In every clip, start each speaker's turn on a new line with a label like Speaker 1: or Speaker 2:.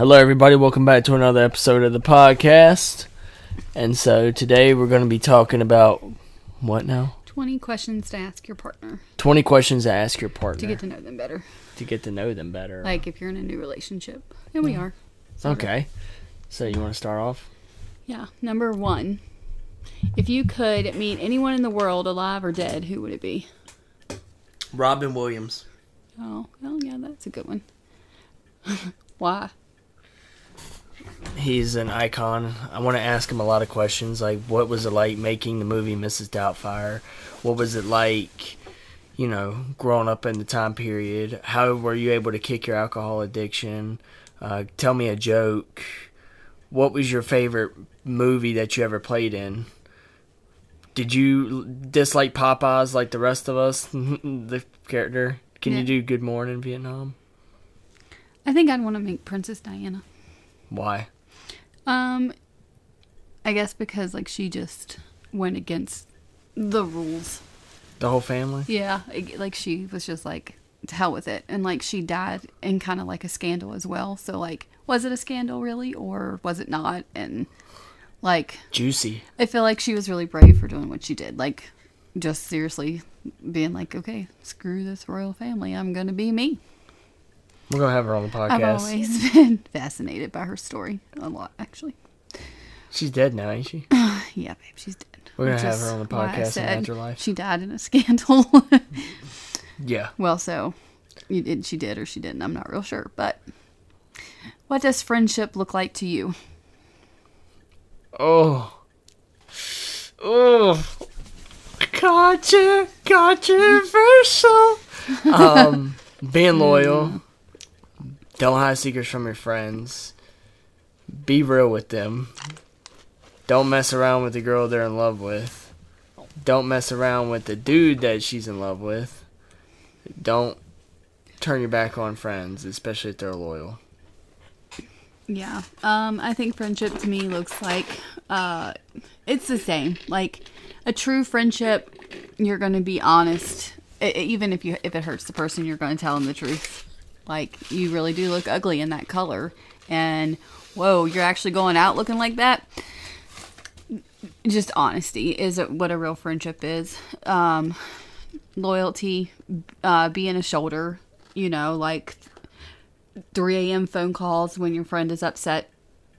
Speaker 1: Hello, everybody. Welcome back to another episode of the podcast. And so today we're going to be talking about what now?
Speaker 2: 20 questions to ask your partner
Speaker 1: 20 questions to ask your partner
Speaker 2: to get to know them better.
Speaker 1: to get to know them better.
Speaker 2: Like if you're in a new relationship. And we are. sorta.
Speaker 1: okay. So you want to start off?
Speaker 2: Yeah. Number one. If you could meet anyone in the world, alive or dead, who would it be?
Speaker 1: Robin Williams.
Speaker 2: Oh, well, yeah, that's a good one. Why?
Speaker 1: He's an icon. I want to ask him a lot of questions like what was it like making the movie Mrs. Doubtfire? What was it like, you know, growing up in the time period? How were you able to kick your alcohol addiction? Uh, tell me a joke. What was your favorite movie that you ever played in? Did you dislike Popeyes like the rest of us? the character. Can
Speaker 2: Yeah.
Speaker 1: you do Good Morning Vietnam?
Speaker 2: I think I'd want to make Princess Diana.
Speaker 1: Why?
Speaker 2: Um, I guess because, like, she just went against the rules.
Speaker 1: The whole family?
Speaker 2: Yeah, like she was just like to hell with it, and like she died in kind of like a scandal as well. So like, was it a scandal really, or was it not? And like,
Speaker 1: Juicy.
Speaker 2: I feel like she was really brave for doing what she did. Like, just seriously being like, okay, screw this royal family, I'm gonna be me.
Speaker 1: We're gonna have her on the podcast.
Speaker 2: I've always been fascinated by her story a lot, actually.
Speaker 1: She's dead now, ain't she?
Speaker 2: Yeah, babe, she's dead.
Speaker 1: We're gonna
Speaker 2: Which
Speaker 1: have her on the podcast in Afterlife.
Speaker 2: She died in a scandal.
Speaker 1: Yeah.
Speaker 2: Well, so you did, she did or she didn't. I'm not real sure. But what does friendship look like to you?
Speaker 1: Oh. Oh. Gotcha. Controversial. um, being loyal. Don't hide secrets from your friends. Be real with them. Don't mess around with the girl they're in love with. Don't mess around with the dude that she's in love with. Don't turn your back on friends, especially if they're loyal.
Speaker 2: Yeah. Um, I think friendship to me looks like uh, it's the same. Like a true friendship, you're going to be honest, E- even if you if it hurts the person, you're going to tell them the truth. Like you really do look ugly in that color, and whoa, you're actually going out looking like that. Just honesty is what a real friendship is. Um, loyalty, uh, being a shoulder. You know, like 3 a.m. phone calls when your friend is upset.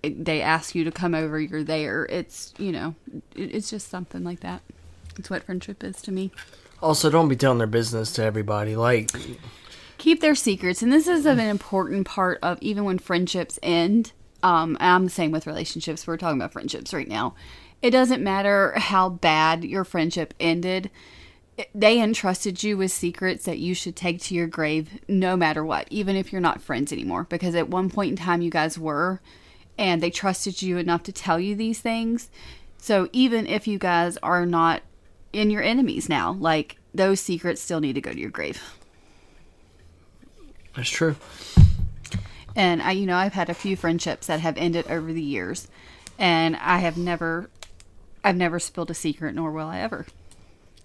Speaker 2: They ask you to come over, you're there. It's, you know, it's just something like that. It's what friendship is to me.
Speaker 1: Also, don't be telling their business to everybody. Like,
Speaker 2: Keep their secrets. And this is an important part of even when friendships end. Um, I'm the same with relationships. We're talking about friendships right now. It doesn't matter how bad your friendship ended. They entrusted you with secrets that you should take to your grave no matter what, even if you're not friends anymore. Because at one point in time, you guys were, and they trusted you enough to tell you these things. So even if you guys are not in your enemies now, like those secrets still need to go to your grave.
Speaker 1: That's true.
Speaker 2: And I, you know, I've had a few friendships that have ended over the years, and I have never, I've never spilled a secret, nor will I ever.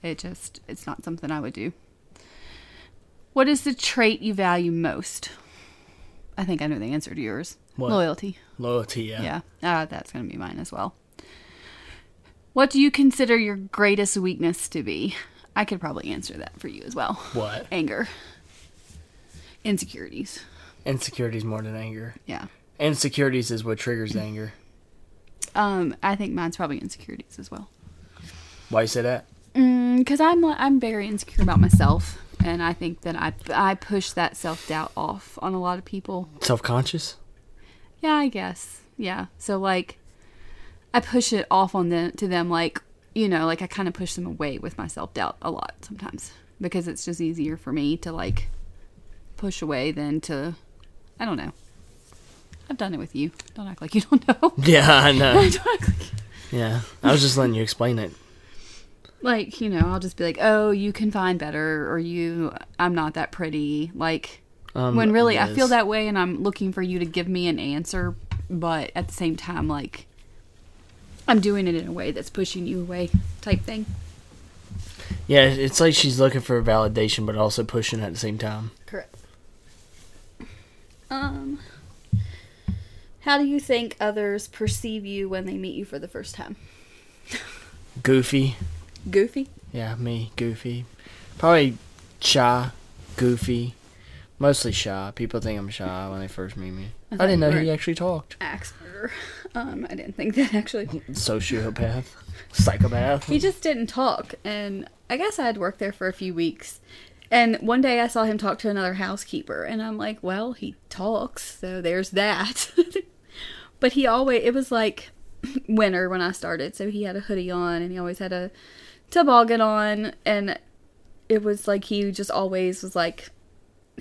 Speaker 2: It just, it's not something I would do. What is the trait you value most? I think I know the answer to yours.
Speaker 1: What?
Speaker 2: Loyalty.
Speaker 1: Loyalty, yeah.
Speaker 2: Yeah, uh, that's going to be mine as well. What do you consider your greatest weakness to be? I could probably answer that for you as well.
Speaker 1: What?
Speaker 2: Anger. Insecurities.
Speaker 1: Insecurities more than anger.
Speaker 2: Yeah.
Speaker 1: Insecurities is what triggers anger.
Speaker 2: Um, I think mine's probably insecurities as well.
Speaker 1: Why you say that?
Speaker 2: Because I'm I'm very insecure about myself, and I think that I I push that self doubt off on a lot of people.
Speaker 1: Self conscious?
Speaker 2: Yeah, I guess. Yeah. So like, I push it off on them to them, like you know, like I kind of push them away with my self doubt a lot sometimes because it's just easier for me to like push away than to, I don't know. I've done it with you. Don't act like you don't know.
Speaker 1: Yeah, I know.
Speaker 2: Like
Speaker 1: yeah. I was just letting you explain it.
Speaker 2: like you know i'll just be like oh you can find better or you i'm not that pretty like
Speaker 1: Um,
Speaker 2: when really i feel that way and i'm looking for you to give me an answer but at the same time like i'm doing it in a way that's pushing you away type thing
Speaker 1: Yeah, it's like she's looking for validation, but also pushing at the same time.
Speaker 2: correct um How do you think others perceive you when they meet you for the first time?
Speaker 1: Goofy.
Speaker 2: Goofy?
Speaker 1: Yeah, me, goofy. Probably shy, goofy. Mostly shy. People think I'm shy when they first meet me. I,
Speaker 2: thought
Speaker 1: didn't know he actually talked.
Speaker 2: Axe murderer. Um, I didn't think that actually.
Speaker 1: Sociopath. Psychopath.
Speaker 2: He just didn't talk, and I guess I had worked there for a few weeks. And one day I saw him talk to another housekeeper, and I'm like, well, he talks, so there's that. but he always, it was like winter when I started, so he had a hoodie on, and he always had a toboggan on, and it was like he just always was like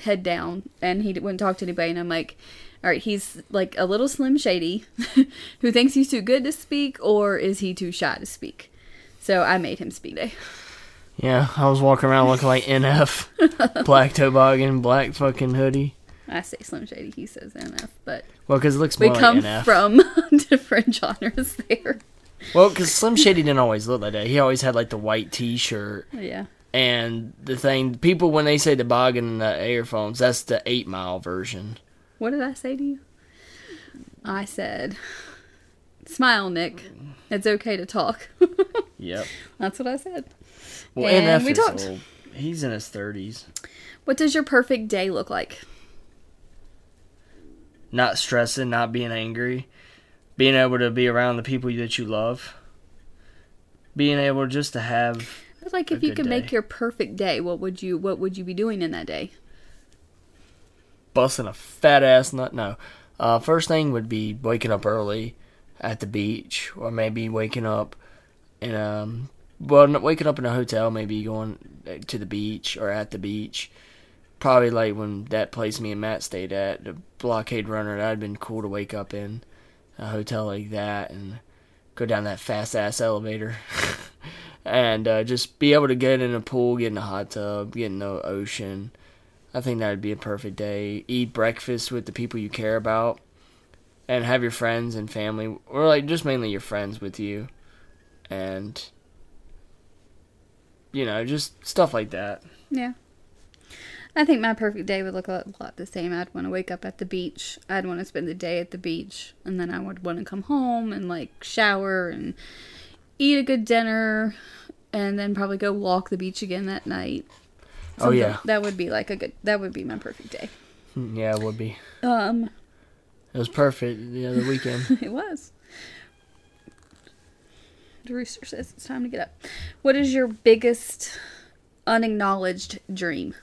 Speaker 2: head down, and he wouldn't talk to anybody, and I'm like, all right, he's like a little slim shady who thinks he's too good to speak, or is he too shy to speak? So I made him speak.
Speaker 1: Yeah, I was walking around looking like NF. black toboggan, black fucking hoodie.
Speaker 2: I say Slim Shady, he says NF, but
Speaker 1: Well, because it looks
Speaker 2: we
Speaker 1: more
Speaker 2: come
Speaker 1: like NF.
Speaker 2: from different genres there.
Speaker 1: well, because Slim Shady didn't always look like that. He always had like the white T-shirt.
Speaker 2: Yeah.
Speaker 1: And the thing, people when they say toboggan and the earphones, that's the eight mile version.
Speaker 2: What did I say to you? I said, "Smile, Nick. It's okay to talk."
Speaker 1: Yep.
Speaker 2: That's what I said.
Speaker 1: Well,
Speaker 2: And
Speaker 1: NF
Speaker 2: we talked.
Speaker 1: old. He's in his thirties.
Speaker 2: What does your perfect day look like?
Speaker 1: Not stressing, not being angry, being able to be around the people that you love, being able just to have.
Speaker 2: It's like if you could make your perfect day, what would you what would you be doing in that day?
Speaker 1: busting a fat ass nut. No. Uh, first thing would be waking up early at the beach, or maybe waking up in um, well, waking up in a hotel, maybe going to the beach or at the beach. Probably like when that place me and Matt stayed at, the Blockade Runner. That'd been cool to wake up in a hotel like that and go down that fast ass elevator. and uh, just be able to get in a pool, get in a hot tub, get in the ocean. I think that would be a perfect day. Eat breakfast with the people you care about, and have your friends and family, or like just mainly your friends with you, and you know, just stuff like that.
Speaker 2: Yeah. I think my perfect day would look a lot the same. I'd want to wake up at the beach. I'd want to spend the day at the beach. And then I would want to come home and like shower and eat a good dinner. And then probably go walk the beach again that night.
Speaker 1: Oh, yeah.
Speaker 2: That would be like a good, that would be my perfect day.
Speaker 1: Hmm, Yeah, it would be.
Speaker 2: Um,
Speaker 1: It was perfect the other weekend.
Speaker 2: it was. The rooster says it's time to get up. What is your biggest unacknowledged dream?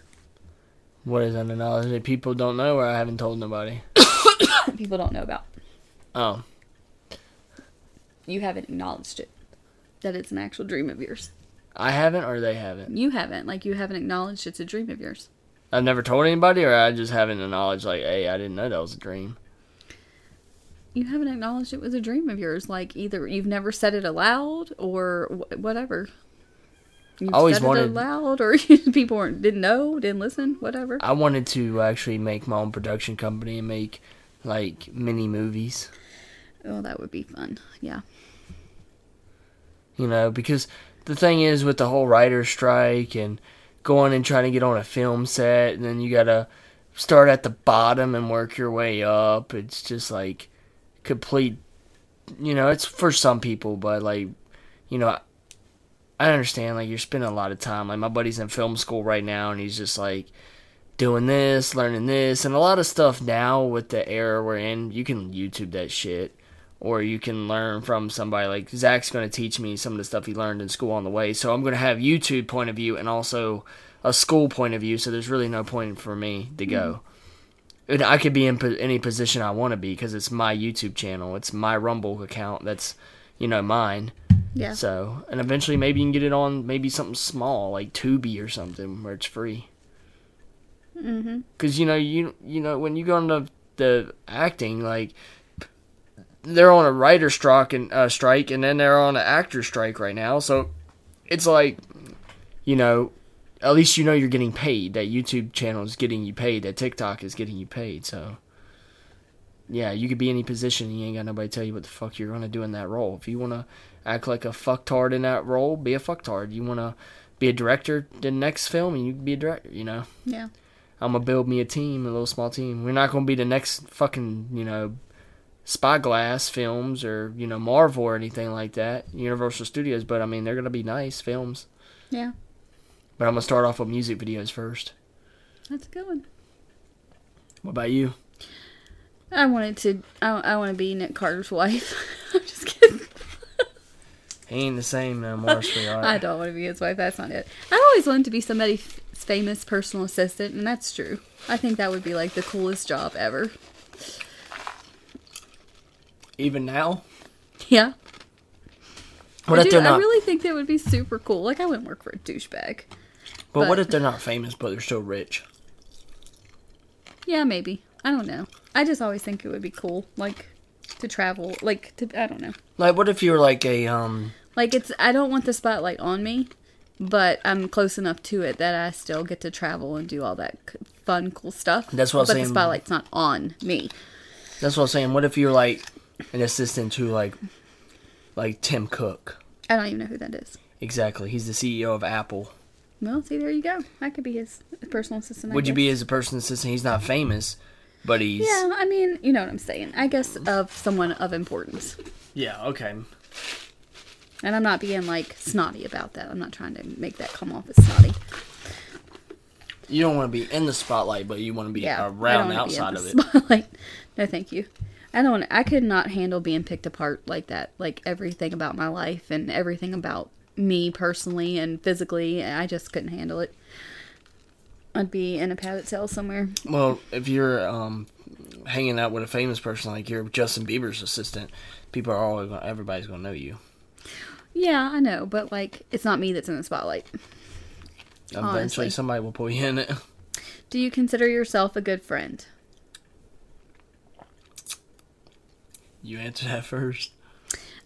Speaker 1: what is unacknowledged that people don't know, or I haven't told nobody.
Speaker 2: People don't know about.
Speaker 1: Oh,
Speaker 2: You haven't acknowledged it. That it's an actual dream of yours.
Speaker 1: I haven't, or they haven't.
Speaker 2: You haven't. Like, you haven't acknowledged it's a dream of yours.
Speaker 1: I've never told anybody, or I just haven't acknowledged like, hey, I didn't know that was a dream.
Speaker 2: You haven't acknowledged it was a dream of yours. Like, either you've never said it aloud or wh- whatever. You've
Speaker 1: always
Speaker 2: said
Speaker 1: wanted-
Speaker 2: it aloud, or people weren't, didn't know, didn't listen, whatever.
Speaker 1: I wanted to actually make my own production company and make like mini movies.
Speaker 2: Oh, that would be fun. Yeah.
Speaker 1: you know, because the thing is with the whole writer's strike and going and trying to get on a film set, and then you gotta start at the bottom and work your way up. It's just like complete, you know, it's for some people, but like, you know, I understand like you're spending a lot of time. Like my buddy's in film school right now, and he's just like doing this, learning this, and a lot of stuff now with the era we're in. You can YouTube that shit or you can learn from somebody like Zach's going to teach me some of the stuff he learned in school on the way. So I'm going to have YouTube point of view and also a school point of view. So there's really no point for me to go. And I could be in po- any position I want to be because it's my YouTube channel. It's my Rumble account. That's you know mine.
Speaker 2: Yeah.
Speaker 1: So and eventually maybe you can get it on maybe something small like Tubi or something where it's free.
Speaker 2: Mm-hmm.
Speaker 1: Because you know you you know when you go into the acting like they're on a writer strike and uh, strike and then they're on an actor strike right now so it's like you know at least you know you're getting paid that youtube channel is getting you paid that tiktok is getting you paid so yeah you could be any position you ain't got nobody tell you what the fuck you're gonna do in that role if you wanna act like a fucktard in that role be a fucktard you wanna be a director the next film and you can be a director you know
Speaker 2: Yeah.
Speaker 1: I'm gonna build me a team, a little small team. We're not gonna be the next fucking, you know, Spyglass films or you know Marvel or anything like that, Universal Studios. But I mean, they're gonna be nice films.
Speaker 2: Yeah,
Speaker 1: But I'm gonna start off with music videos first.
Speaker 2: that's a good one.
Speaker 1: What about you?
Speaker 2: I wanted to. I, I want to be Nick Carter's wife. I'm just kidding.
Speaker 1: He ain't the same no more, sweetheart.
Speaker 2: I don't want to be his wife. That's not it. I always wanted to be somebody's famous personal assistant, and that's true. I think that would be like the coolest job ever.
Speaker 1: Even now.
Speaker 2: Yeah.
Speaker 1: What
Speaker 2: I,
Speaker 1: if
Speaker 2: do,
Speaker 1: they're
Speaker 2: I really think that would be super cool. Like I wouldn't work for a douchebag.
Speaker 1: But what if they're not famous but they're still rich?
Speaker 2: Yeah, maybe. I don't know. I just always think it would be cool, like to travel, like to. I don't know.
Speaker 1: Like, what if you were like a um?
Speaker 2: Like it's. I don't want the spotlight on me, but I'm close enough to it that I still get to travel and do all that fun, cool stuff.
Speaker 1: That's what I'm
Speaker 2: But
Speaker 1: saying.
Speaker 2: the spotlight's not on me.
Speaker 1: That's what I'm saying. What if you're like an assistant to like, like Tim Cook?
Speaker 2: I don't even know who that is.
Speaker 1: Exactly. He's the CEO of Apple.
Speaker 2: Well, see, there you go. I could be his personal assistant. I
Speaker 1: Would you
Speaker 2: guess.
Speaker 1: be a personal assistant? He's not famous, but he's
Speaker 2: Yeah, I mean, you know what I'm saying. I guess of someone of importance.
Speaker 1: yeah. Okay.
Speaker 2: And I'm not being like snotty about that. I'm not trying to make that come off as snotty.
Speaker 1: You don't want to be in the spotlight, but you want to be
Speaker 2: Yeah,
Speaker 1: around
Speaker 2: don't wanna be in
Speaker 1: outside
Speaker 2: the
Speaker 1: of it.
Speaker 2: Spotlight. No, thank you. I don't. I could not handle being picked apart like that. Like everything about my life and everything about me personally and physically. I just couldn't handle it. I'd be in a padded cell somewhere.
Speaker 1: Well, if you're um, hanging out with a famous person like you're Justin Bieber's assistant, people are all gonna, everybody's gonna know you.
Speaker 2: Yeah, I know, but like, it's not me that's in the spotlight.
Speaker 1: Eventually,
Speaker 2: Honestly.
Speaker 1: somebody will pull you in it.
Speaker 2: Do you consider yourself a good friend?
Speaker 1: You answer that first.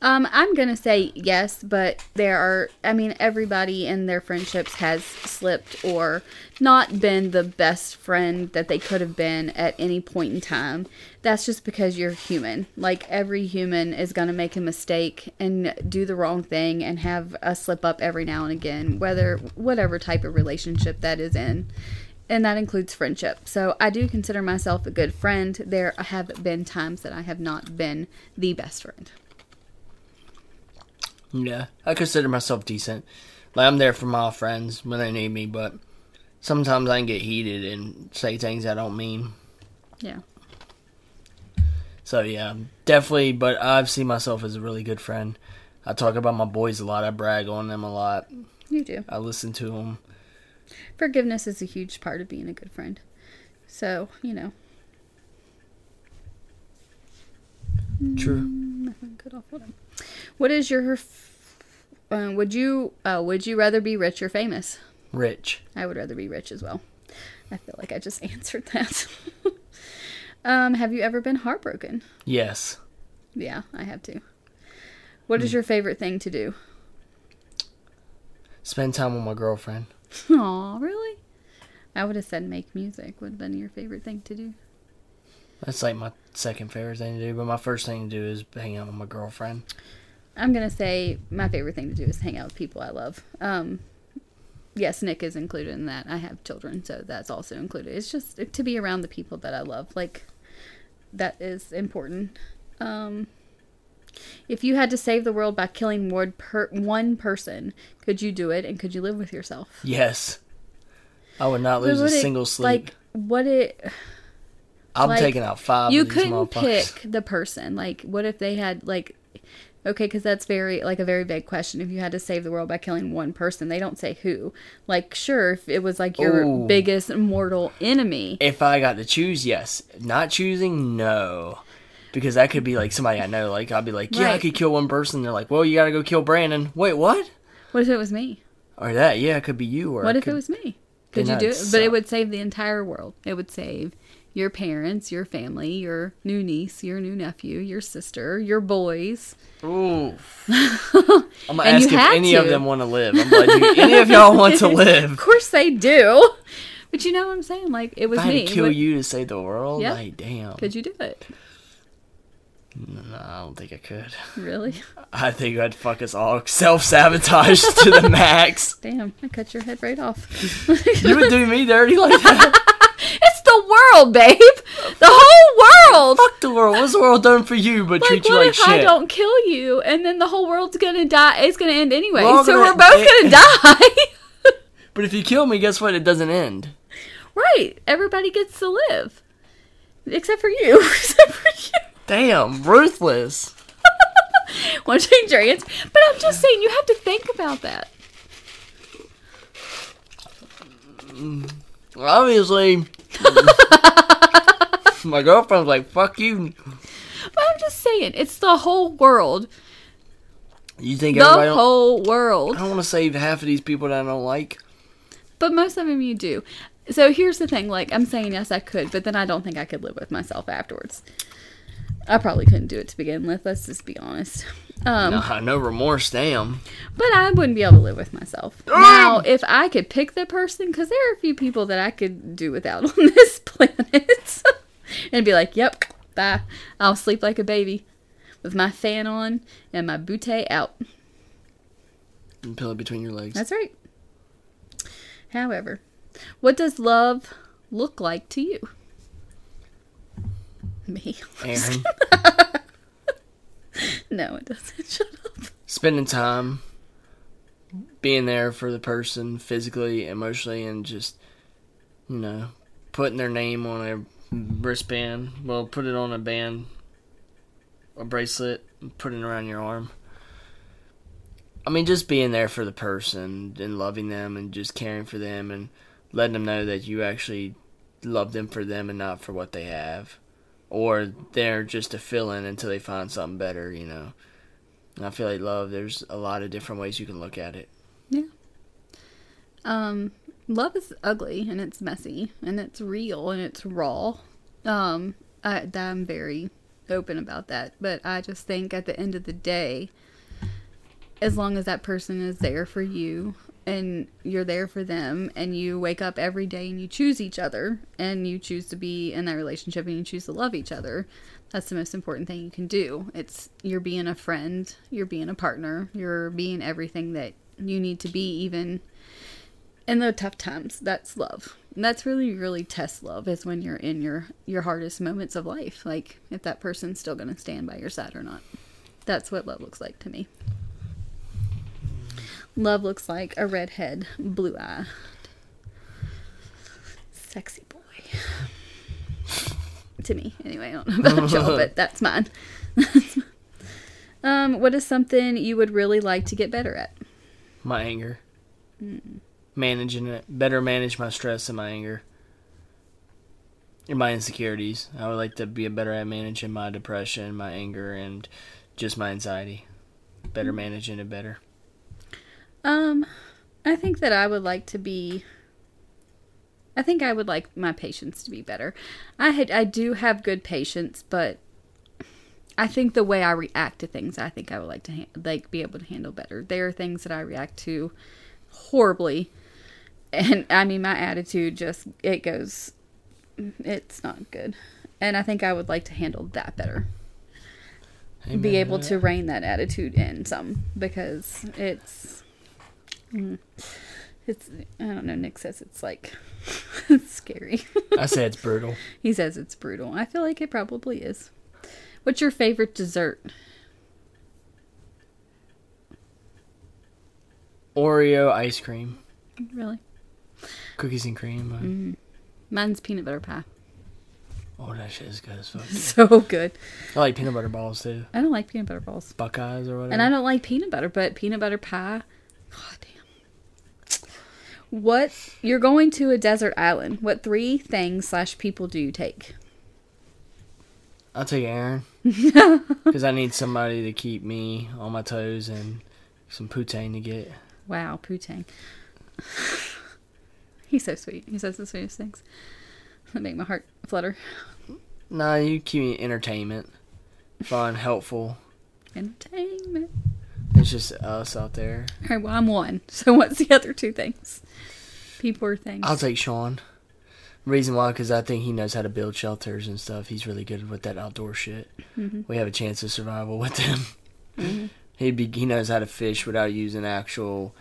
Speaker 2: Um, I'm gonna say yes, but there are. I mean, everybody in their friendships has slipped or not been the best friend that they could have been at any point in time. That's just because you're human. Like every human is gonna make a mistake and do the wrong thing and have a slip up every now and again, whether whatever type of relationship that is in. And that includes friendship. So I do consider myself a good friend. There have been times that I have not been the best friend.
Speaker 1: Yeah, I consider myself decent. Like I'm there for my friends when they need me, but sometimes I can get heated and say things I don't mean.
Speaker 2: Yeah.
Speaker 1: So yeah, definitely. But I've seen myself as a really good friend. I talk about my boys a lot. I brag on them a lot.
Speaker 2: You do.
Speaker 1: I listen to them.
Speaker 2: Forgiveness is a huge part of being a good friend. So, you know,
Speaker 1: True.
Speaker 2: Mm, nothing good off of them. What is your f- uh, would you uh, would you rather be rich or famous?
Speaker 1: Rich.
Speaker 2: I would rather be rich as well. I feel like I just answered that. um, have you ever been heartbroken?
Speaker 1: Yes.
Speaker 2: Yeah, I have too. What is your favorite thing to do?
Speaker 1: Spend time with my girlfriend.
Speaker 2: Aw, really? I would have said make music would have been your favorite thing to do.
Speaker 1: That's like my second favorite thing to do. But my first thing to do is hang out with my girlfriend.
Speaker 2: I'm gonna say my favorite thing to do is hang out with people I love. Um, yes, Nick is included in that. I have children, so that's also included. It's just to be around the people that I love. Like that is important. Um, if you had to save the world by killing one per one person, could you do it? And could you live with yourself?
Speaker 1: Yes. I would not lose
Speaker 2: Would
Speaker 1: a
Speaker 2: it-
Speaker 1: single sleep.
Speaker 2: Like what it
Speaker 1: I'm
Speaker 2: like,
Speaker 1: taking out five.
Speaker 2: you couldn't pick the person like what if they had like okay because that's very like a very big question if you had to save the world by killing one person they don't say who like sure if it was like your
Speaker 1: Ooh.
Speaker 2: biggest mortal enemy
Speaker 1: If I got to choose, yes. Not choosing, no. Because that could be like somebody I know. Like I'd be like, yeah, I could kill one person. They're like, well, you got to go kill Brandon. Wait, what?
Speaker 2: what if it was me
Speaker 1: Or that? Yeah, it could be you. Or
Speaker 2: what if
Speaker 1: could,
Speaker 2: it was me could you do it but it would save the entire world it would save your parents your family your new niece your new nephew your sister your boys
Speaker 1: Ooh. I'm gonna
Speaker 2: And
Speaker 1: ask
Speaker 2: you
Speaker 1: if any of them want to live. I'm like, any of y'all want to live?
Speaker 2: of course they do but you know what i'm saying like it was
Speaker 1: If I had
Speaker 2: me
Speaker 1: to kill you to save the world,
Speaker 2: Yeah.
Speaker 1: like, damn.
Speaker 2: could you do it
Speaker 1: No, I don't think I could.
Speaker 2: really
Speaker 1: I think I'd fuck us all self sabotage to the max.
Speaker 2: Damn, I cut your head right off.
Speaker 1: You would do me dirty like that?
Speaker 2: World, babe. The whole world.
Speaker 1: Fuck the world. What's the world done for you but
Speaker 2: Like,
Speaker 1: treat you
Speaker 2: what
Speaker 1: like
Speaker 2: if
Speaker 1: shit?
Speaker 2: I don't kill you and then the whole world's gonna die? It's gonna end anyway,
Speaker 1: We're
Speaker 2: so
Speaker 1: gonna-
Speaker 2: we're both
Speaker 1: it-
Speaker 2: gonna die.
Speaker 1: But if you kill me, guess what? It doesn't end.
Speaker 2: right? Everybody gets to live, except for you. except for you.
Speaker 1: Damn, ruthless.
Speaker 2: Want to change your answer? But I'm just saying, you have to think about that. Mm.
Speaker 1: Obviously, my girlfriend's like, "Fuck you."
Speaker 2: But I'm just saying, it's the whole world.
Speaker 1: You think?
Speaker 2: The whole world.
Speaker 1: I don't want to save half of these people that I don't like.
Speaker 2: But most of them you do. So here's the thing, like I'm saying yes I could, but then I don't think I could live with myself afterwards. I probably couldn't do it to begin with, let's just be honest. Um
Speaker 1: Nah, no remorse, damn.
Speaker 2: but I wouldn't be able to live with myself. Now, if I could pick the person cuz there are a few people that I could do without on this planet and be like, "Yep, bye. I'll sleep like a baby with my fan on and my bootay out."
Speaker 1: And pillow between your legs.
Speaker 2: That's right. However, what does love look like to you? Me.
Speaker 1: Aaron,
Speaker 2: no, it doesn't. Shut up.
Speaker 1: spending time, being there for the person physically, emotionally, and just, you know, putting their name on a wristband. Well, put it on a band, a bracelet, put it around your arm. I mean, just being there for the person and loving them and just caring for them and letting them know that you actually love them for them and not for what they have. Or they're just a fill in until they find something better, you know. And I feel like love, there's a lot of different ways you can look at it. Yeah.
Speaker 2: Um, love is ugly and it's messy and it's real and it's raw. Um, I, I'm very open about that, but I just think at the end of the day, as long as that person is there for you and you're there for them and you wake up every day and you choose each other and you choose to be in that relationship and you choose to love each other that's the most important thing you can do. It's you're being a friend you're being a partner you're being everything that you need to be even in the tough times. That's love. And that's really really test love is when you're in your your hardest moments of life like if that person's still going to stand by your side or not. That's what love looks like to me love looks like a redhead blue eye sexy boy to me anyway i don't know about y'all but that's mine um what is something you would really like to get better at
Speaker 1: My anger. Managing it. Better manage my stress and my anger. And my insecurities. I would like to be better at managing my depression, my anger, and just my anxiety. Better managing it better.
Speaker 2: Um, I think that I would like to be. I think I would like my patience to be better. I had I do have good patience, but I think the way I react to things, I think I would like to ha- like be able to handle better. There are things that I react to horribly, and I mean my attitude just it goes, it's not good, and I think I would like to handle that better be able to rein that attitude in some because it's mm, it's I don't know. Nick says it's like it's scary.
Speaker 1: I say it's brutal.
Speaker 2: he says it's brutal. I feel like it probably is. What's your favorite dessert?
Speaker 1: Oreo ice cream.
Speaker 2: Really,
Speaker 1: Cookies and cream.
Speaker 2: mine's peanut butter pie.
Speaker 1: Oh, that shit is good as fuck.
Speaker 2: So good.
Speaker 1: I like peanut butter balls too.
Speaker 2: I don't like peanut butter balls,
Speaker 1: Buckeyes or whatever.
Speaker 2: and I don't like peanut butter, but peanut butter pie. God damn. What you're going to a desert island? What three things slash people do you take?
Speaker 1: I'll take Aaron because I need somebody to keep me on my toes and some poutine to get.
Speaker 2: Wow, Putang. He's so sweet. He says the sweetest things. That make my heart flutter.
Speaker 1: Nah, you keep me entertainment, fun, helpful.
Speaker 2: Entertainment.
Speaker 1: It's just us out there.
Speaker 2: All right, well, I'm one. So what's the other two things? People or things?
Speaker 1: I'll take Sean. Reason why, because I think he knows how to build shelters and stuff. He's really good with that outdoor shit. Mm-hmm. We have a chance of survival with him. Mm-hmm. He'd be he knows how to fish without using actual,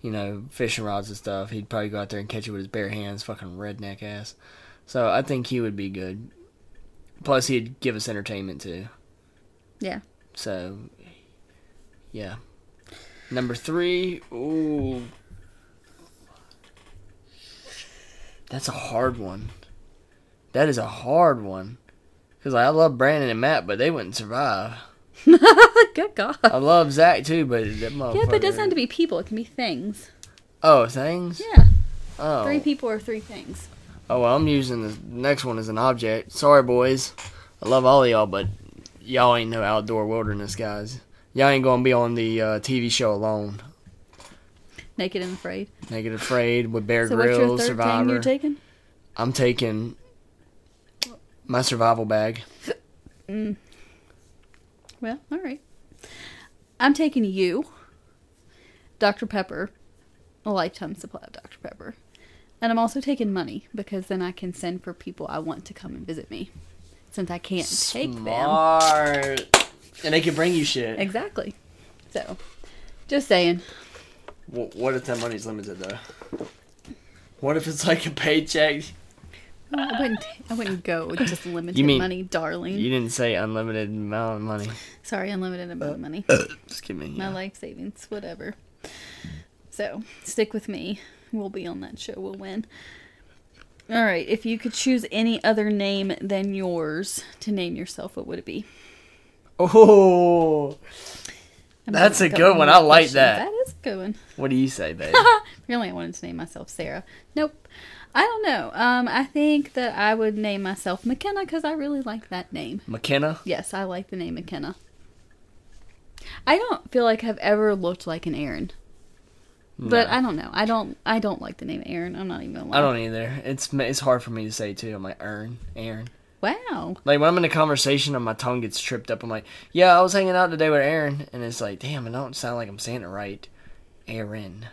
Speaker 1: you know, fishing rods and stuff. He'd probably go out there and catch it with his bare hands, fucking redneck ass. So I think he would be good. Plus, he'd give us entertainment too.
Speaker 2: Yeah.
Speaker 1: So, yeah. Number three, ooh, that's a hard one. That is a hard one. Cause I love Brandon and Matt, but they wouldn't survive.
Speaker 2: Good God.
Speaker 1: I love Zach too, but that
Speaker 2: Yeah, but it doesn't have to be people. It can be things.
Speaker 1: Oh, things.
Speaker 2: Yeah.
Speaker 1: Oh,
Speaker 2: Three people or three things.
Speaker 1: oh. Well, I'm using the next one as an object. Sorry, boys. I love all of y'all, but y'all ain't no outdoor wilderness guys. Y'all ain't gonna be on the uh, TV show alone.
Speaker 2: Naked and afraid.
Speaker 1: Naked and Afraid with Bear
Speaker 2: So what's your third
Speaker 1: Survivor.
Speaker 2: thing you're taking?
Speaker 1: I'm taking my survival bag. Mm.
Speaker 2: Well, all right. I'm taking you, Dr. Pepper, a lifetime supply of Dr. Pepper. And I'm also taking money because then I can send for people I want to come and visit me. Since I can't take them.
Speaker 1: Smart. And they can bring you shit.
Speaker 2: Exactly. So, just saying.
Speaker 1: Wh- What if that money's limited though? What if it's like a paycheck?
Speaker 2: I wouldn't. I wouldn't go with just limited
Speaker 1: You mean-
Speaker 2: money, darling.
Speaker 1: You didn't say unlimited amount of money.
Speaker 2: Sorry, unlimited amount of money.
Speaker 1: Uh, just give me.
Speaker 2: My
Speaker 1: Yeah.
Speaker 2: life savings, whatever. So stick with me. We'll be on that show. We'll win. All right. If you could choose any other name than yours to name yourself, what would it be?
Speaker 1: Oh,
Speaker 2: I'm
Speaker 1: That's a good one. I like
Speaker 2: questions.
Speaker 1: that.
Speaker 2: That is a good one.
Speaker 1: what do you say, babe?
Speaker 2: Really, I wanted to name myself Sarah. Nope. I don't know. Um, I think that I would name myself McKenna because I really like that name.
Speaker 1: McKenna.
Speaker 2: Yes, I like the name McKenna. I don't feel like I've ever looked like an Aaron. But I don't know. I don't. I don't like the name Aaron. I'm not even gonna lie.
Speaker 1: I don't either. It's it's hard for me to say too. I'm like Aaron, Aaron.
Speaker 2: Wow.
Speaker 1: Like when I'm in a conversation and my tongue gets tripped up, I'm like, "Yeah, I was hanging out today with Aaron," and it's like, "Damn, I don't sound like I'm saying it right." Aaron.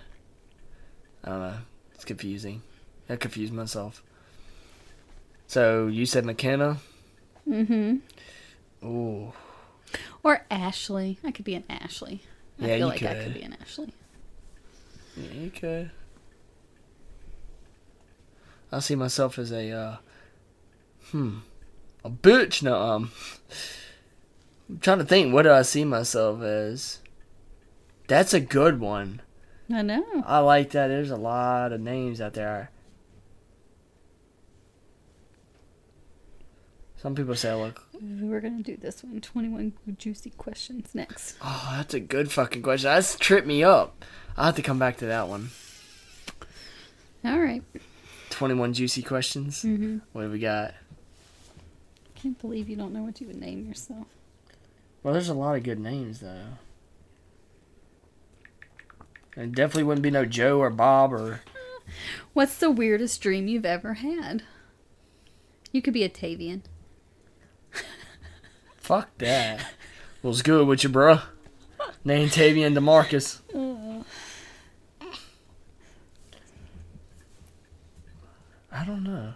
Speaker 1: I don't know. It's confusing. I confused myself. So you said McKenna.
Speaker 2: Mm-hmm.
Speaker 1: Ooh,
Speaker 2: Or Ashley. I could be an Ashley. I
Speaker 1: Yeah,
Speaker 2: feel
Speaker 1: you
Speaker 2: like I
Speaker 1: could.
Speaker 2: could be an Ashley.
Speaker 1: yeah, you could. I see myself as a, uh, hmm, a bitch. No, um, I'm trying to think. What do I see myself as? That's a good one.
Speaker 2: I know.
Speaker 1: I like that. There's a lot of names out there. Some people say I look.
Speaker 2: We're gonna do this one. 21 juicy questions next.
Speaker 1: Oh, that's a good fucking question. That's tripped me up. I'll have to come back to that one.
Speaker 2: All right.
Speaker 1: 21 juicy questions.
Speaker 2: Mm-hmm.
Speaker 1: What do we got?
Speaker 2: Can't believe you don't know what you would name yourself.
Speaker 1: Well, there's a lot of good names, though. It definitely wouldn't be no Joe or Bob or.
Speaker 2: What's the weirdest dream you've ever had? You could be a Tavian.
Speaker 1: Fuck that. What's good with you, bruh? Name Tavian DeMarcus. Oh, I don't know.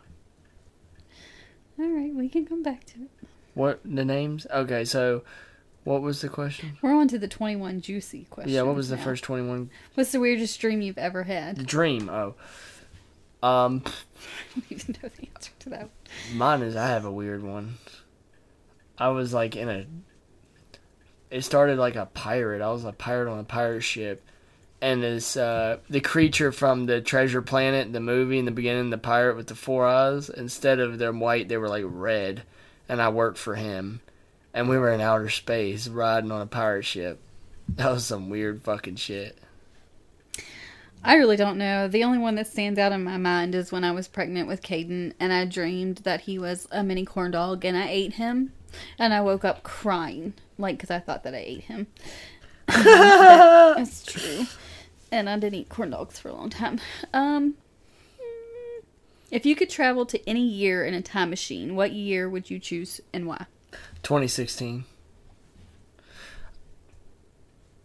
Speaker 2: All right, we can come back to it.
Speaker 1: What the names? Okay, so what was the question?
Speaker 2: We're on to the 21 juicy question.
Speaker 1: yeah, what was the
Speaker 2: now.
Speaker 1: first 21?
Speaker 2: What's the weirdest dream you've ever had?
Speaker 1: The dream. Oh. Um,
Speaker 2: I don't even know the answer to that.
Speaker 1: mine is I have a weird one. I was like in a. It started like a pirate. I was a pirate on a pirate ship, and this uh, the creature from the Treasure Planet, the movie in the beginning, the pirate with the four eyes. Instead of them white, they were like red, and I worked for him, and we were in outer space riding on a pirate ship. That was some weird fucking shit.
Speaker 2: I really don't know. The only one that stands out in my mind is when I was pregnant with Caden and I dreamed that he was a mini corn dog and I ate him. And I woke up crying, like, because I thought that I ate him. That's true. And I didn't eat corn dogs for a long time. Um, if you could travel to any year in a time machine, what year would you choose and why?
Speaker 1: 2016.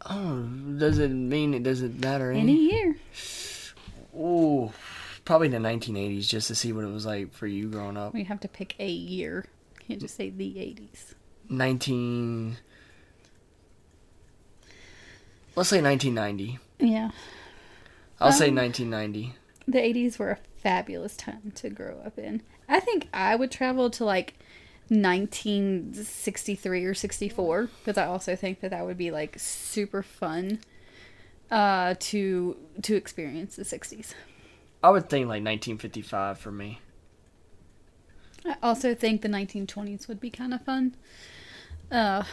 Speaker 1: Oh, does it mean it doesn't matter
Speaker 2: Any
Speaker 1: any?
Speaker 2: year.
Speaker 1: Ooh, probably the 1980s just to see what it was like for you growing up.
Speaker 2: We have to pick a year. Can't just say the 80s.
Speaker 1: 19. Let's say 1990.
Speaker 2: Yeah.
Speaker 1: I'll say
Speaker 2: Um,
Speaker 1: 1990.
Speaker 2: the 80s were a fabulous time to grow up in. I think I would travel to like 1963 or 64 because I also think that that would be like super fun uh to to experience the 60s.
Speaker 1: I would think like 1955 for me.
Speaker 2: I also think the 1920s would be kind of fun. Uh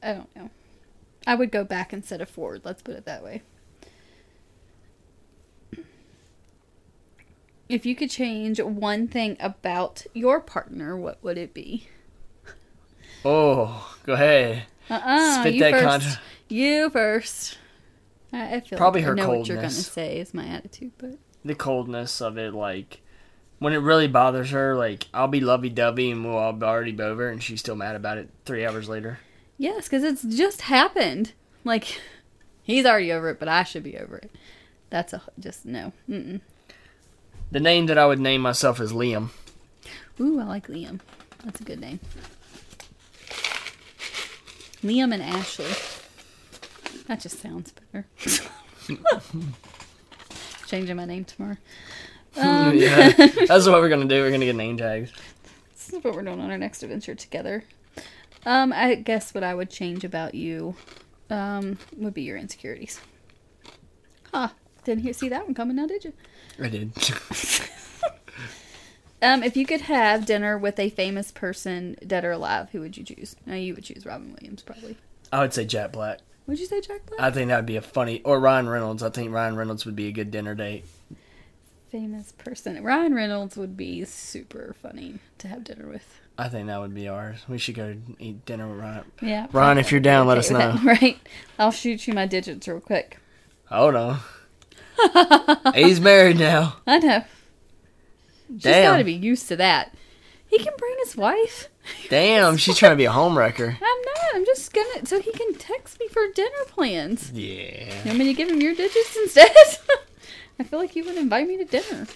Speaker 2: I don't know. I would go back instead of forward, let's put it that way. If you could change one thing about your partner, what would it be?
Speaker 1: Oh, go ahead.
Speaker 2: Uh-uh,
Speaker 1: Spit
Speaker 2: you
Speaker 1: that
Speaker 2: first.
Speaker 1: contra-
Speaker 2: You first. I, I feel
Speaker 1: Probably
Speaker 2: like
Speaker 1: her
Speaker 2: I know what you're gonna
Speaker 1: coldness.
Speaker 2: say is my attitude, but
Speaker 1: The coldness of it, like when it really bothers her, like I'll be lovey dovey and we'll all be already be over, and she's still mad about it three hours later.
Speaker 2: yes, because it's just happened. Like he's already over it, but I should be over it. That's a just no. Mm-mm.
Speaker 1: The name that I would name myself is Liam.
Speaker 2: Ooh, I like Liam. That's a good name. Liam and Ashley. That just sounds better. Changing my name tomorrow. Um,
Speaker 1: yeah, that's what we're gonna do. We're gonna get name tags.
Speaker 2: This is what we're doing on our next adventure together. Um, I guess what I would change about you, um, would be your insecurities. Huh? Didn't hear, see that one coming now, did you?
Speaker 1: I did.
Speaker 2: Um, if you could have dinner with a famous person, dead or alive, who would you choose? Now you would choose Robin Williams, probably.
Speaker 1: I would say Jack Black.
Speaker 2: Would you say Jack Black?
Speaker 1: I think that would be a funny, or Ryan Reynolds. I think Ryan Reynolds would be a good dinner date.
Speaker 2: famous person. Ryan Reynolds would be super funny to have dinner with.
Speaker 1: I think that would be ours. We should go eat dinner with Ryan.
Speaker 2: Yeah.
Speaker 1: Ryan, if you're down, let us know.
Speaker 2: that, Right. I'll shoot you my digits real quick.
Speaker 1: Hold on. He's married now.
Speaker 2: I know. She's
Speaker 1: Damn.
Speaker 2: got to be used to that. He can bring his wife.
Speaker 1: Damn, she's trying to be a homewrecker.
Speaker 2: I'm not. I'm just gonna so he can text me for dinner plans.
Speaker 1: Yeah.
Speaker 2: You want me to give him your digits instead? I feel like he would invite me to dinner.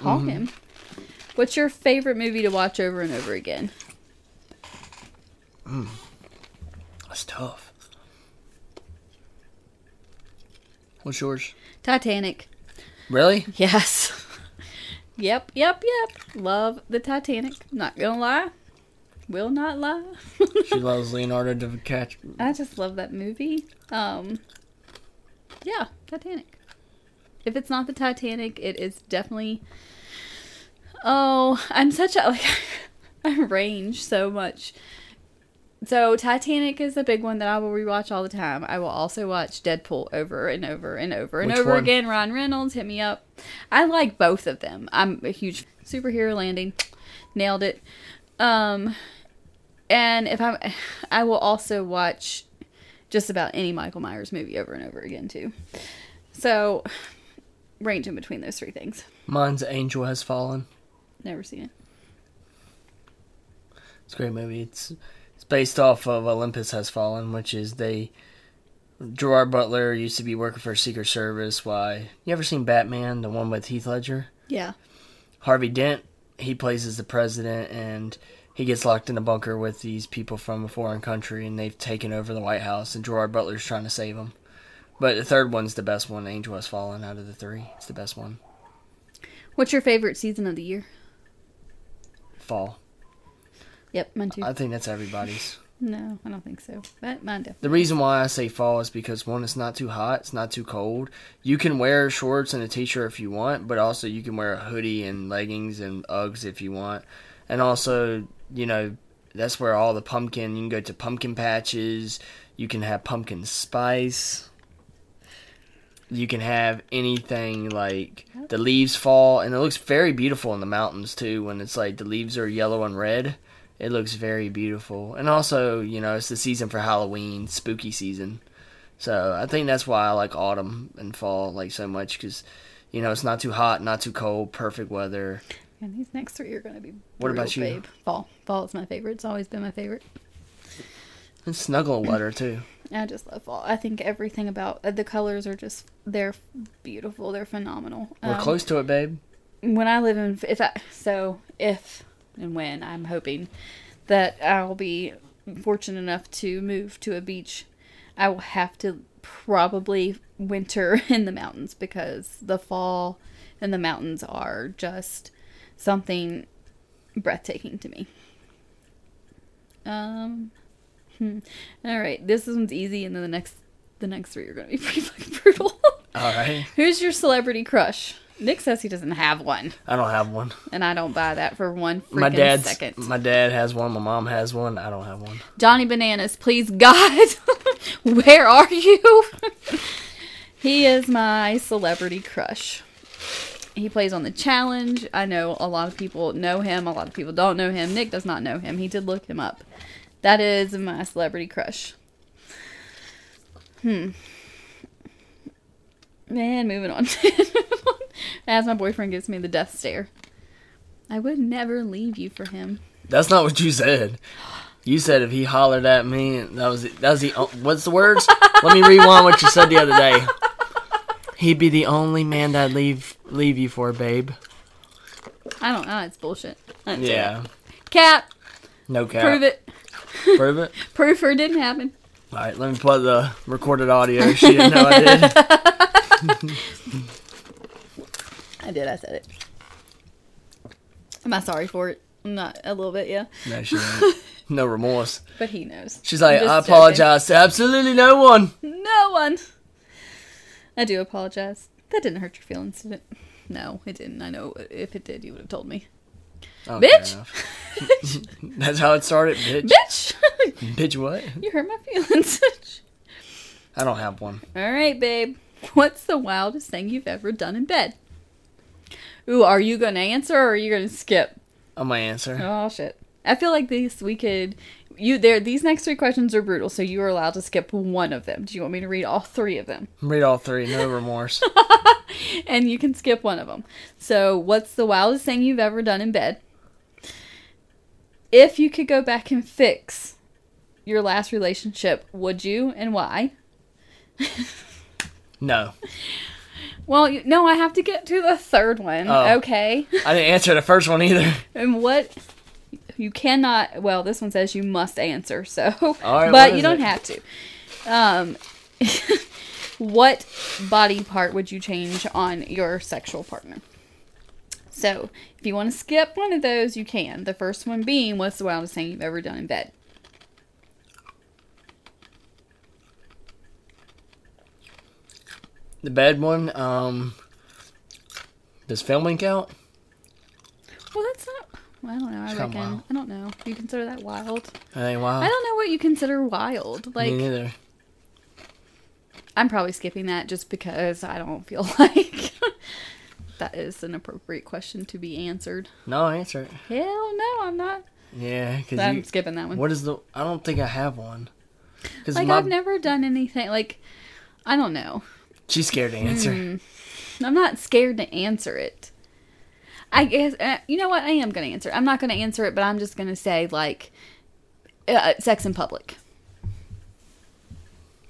Speaker 2: Call
Speaker 1: Mm-hmm.
Speaker 2: him. What's your favorite movie to watch over and over again?
Speaker 1: That's tough. What's yours?
Speaker 2: Titanic.
Speaker 1: Really?
Speaker 2: Yes. yep, yep, yep. Love the Titanic. Not gonna lie. Will not lie.
Speaker 1: She loves Leonardo DiCaprio.
Speaker 2: I just love that movie. Um Yeah, Titanic. If it's not the Titanic, it is definitely Oh, I'm such a like I range so much. So Titanic is a big one that I will rewatch all the time. I will also watch Deadpool over and over and over and
Speaker 1: Which
Speaker 2: over
Speaker 1: one?
Speaker 2: again. Ryan Reynolds, hit me up. I like both of them. I'm a huge superhero landing. Nailed it. Um and if I'm I will also watch just about any Michael Myers movie over and over again too. So range in between those three things.
Speaker 1: Mine's Angel Has Fallen.
Speaker 2: Never seen it.
Speaker 1: It's a great movie. It's it's based off of Olympus Has Fallen, which is they Gerard Butler used to be working for Secret Service. Why? You ever seen Batman, the one with Heath Ledger?
Speaker 2: Yeah.
Speaker 1: Harvey Dent, he plays as the president and he gets locked in a bunker with these people from a foreign country and they've taken over the White House and Gerard Butler's trying to save him. But the third one's the best one. Angel Has Fallen out of the three. It's the best one.
Speaker 2: What's your favorite season of the year?
Speaker 1: Fall.
Speaker 2: Yep, mine too.
Speaker 1: I think that's everybody's.
Speaker 2: no, I don't think so. But mine definitely.
Speaker 1: The reason why I say fall is because one, it's not too hot, it's not too cold. You can wear shorts and a t-shirt if you want, but also you can wear a hoodie and leggings and Uggs if you want. And also, you know, that's where all the pumpkin. You can go to pumpkin patches. You can have pumpkin spice. You can have anything like the leaves fall, and it looks very beautiful in the mountains too. When it's like the leaves are yellow and red, it looks very beautiful. And also, you know, it's the season for Halloween, spooky season. So I think that's why I like autumn and fall like so much because, you know, it's not too hot, not too cold, perfect weather.
Speaker 2: And these next three are going to be.
Speaker 1: What
Speaker 2: brutal,
Speaker 1: about you?
Speaker 2: Babe. Fall. Fall is my favorite. It's always been my favorite.
Speaker 1: And snuggle weather too.
Speaker 2: I just love fall. I think everything about uh, the colors are just they're beautiful. They're phenomenal.
Speaker 1: We're
Speaker 2: Um,
Speaker 1: close to it, babe.
Speaker 2: when I live in if I so if and when I'm hoping that I'll be fortunate enough to move to a beach, I will have to probably winter in the mountains because the fall and the mountains are just something breathtaking to me. Um. Hmm. All right. This one's easy, and then the next, the next three are gonna be pretty fucking brutal.
Speaker 1: All right.
Speaker 2: Who's your celebrity crush? Nick says he doesn't have one,
Speaker 1: I don't have one.
Speaker 2: and I don't buy that for one freaking
Speaker 1: My dad's
Speaker 2: second.
Speaker 1: my dad has one. My mom has one. I don't have one.
Speaker 2: Johnny Bananas, please God, where are you? he is my celebrity crush. He plays on the challenge. I know a lot of people know him, a lot of people don't know him. Nick does not know him. He did look him up. That is my celebrity crush. Hmm. Man, moving on. As my boyfriend gives me the death stare. I would never leave you for him.
Speaker 1: That's not what you said. You said if he hollered at me, that was that was the what's the words? Let me rewind what you said the other day. He'd be the only man that I'd leave leave you for, babe.
Speaker 2: I don't know. It's bullshit.
Speaker 1: Yeah.
Speaker 2: Cat,
Speaker 1: no cap.
Speaker 2: prove it.
Speaker 1: Prove it.
Speaker 2: Proof or it didn't happen.
Speaker 1: All right, let me play the recorded audio. She didn't know I did.
Speaker 2: I did. I said it. Am I sorry for it? Not a little bit, yeah.
Speaker 1: No, she didn't. No remorse.
Speaker 2: But he knows.
Speaker 1: She's like,
Speaker 2: I'm joking.
Speaker 1: apologize to absolutely no one.
Speaker 2: No one. I do apologize. That didn't hurt your feelings, did it? No, it didn't. I know if it did, you would have told me.
Speaker 1: Oh,
Speaker 2: Bitch!
Speaker 1: That's how it started, bitch.
Speaker 2: Bitch!
Speaker 1: Bitch, what?
Speaker 2: you hurt my feelings.
Speaker 1: I don't have one.
Speaker 2: All right, babe. What's the wildest thing you've ever done in bed? Ooh, are you going to answer or are you going to skip?
Speaker 1: I'm my answer.
Speaker 2: Oh shit. I feel like these we could you there these next three questions are brutal, so you are allowed to skip one of them. Do you want me to read all three of them?
Speaker 1: Read all three. No remorse.
Speaker 2: And you can skip one of them. So, what's the wildest thing you've ever done in bed? If you could go back and fix your last relationship, would you and why?
Speaker 1: No.
Speaker 2: Well, you, no, I have to get to the third one.
Speaker 1: Oh.
Speaker 2: Okay.
Speaker 1: I didn't answer the first one either.
Speaker 2: And what you cannot well this one says you must answer so
Speaker 1: right,
Speaker 2: but you don't
Speaker 1: it?
Speaker 2: have to um what body part would you change on your sexual partner so if you want to skip one of those you can the first one being what's the wildest thing you've ever done in bed
Speaker 1: The bad one, um, does filming count?
Speaker 2: well that's not well, I don't know. I reckon.
Speaker 1: on.
Speaker 2: I don't know. You consider that wild?
Speaker 1: That ain't wild.
Speaker 2: I don't know what you consider wild. Like Me
Speaker 1: neither.
Speaker 2: I'm probably skipping that just because I don't feel like that is an appropriate question to be answered.
Speaker 1: No, answer it.
Speaker 2: Hell no, I'm not.
Speaker 1: Yeah, because
Speaker 2: I'm
Speaker 1: you.
Speaker 2: skipping that one.
Speaker 1: What is the? I don't think I have one. Because
Speaker 2: like
Speaker 1: my
Speaker 2: I've never done anything like I don't know.
Speaker 1: She's scared to answer.
Speaker 2: Mm. I'm not scared to answer it. I guess uh, you know what I am going to answer. I'm not going to answer it, but I'm just going to say like uh, sex in public.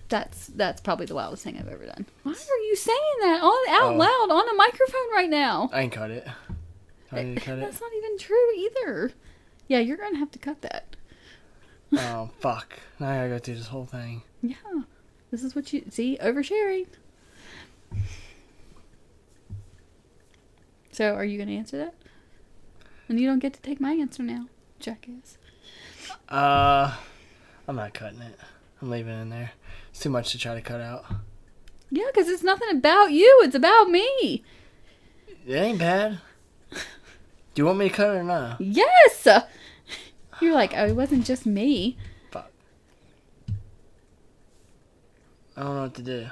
Speaker 2: That's that's probably the wildest thing I've ever done. Why are you saying that on out
Speaker 1: Oh.
Speaker 2: loud on a microphone right now?
Speaker 1: I ain't cut it. I didn't cut it.
Speaker 2: That's not even true either. Yeah, you're gonna have to cut that.
Speaker 1: Oh fuck! Now I gotta go through this whole thing.
Speaker 2: Yeah, this is what you see oversharing. So, are you gonna answer that? And you don't get to take my answer now, jackass.
Speaker 1: Uh, I'm not cutting it. I'm leaving it in there. It's too much to try to cut out.
Speaker 2: Yeah, because it's nothing about you. It's about me.
Speaker 1: It ain't bad. Do you want me to cut it or not?
Speaker 2: Yes. You're like, oh, it wasn't just me.
Speaker 1: Fuck. I don't know what to do.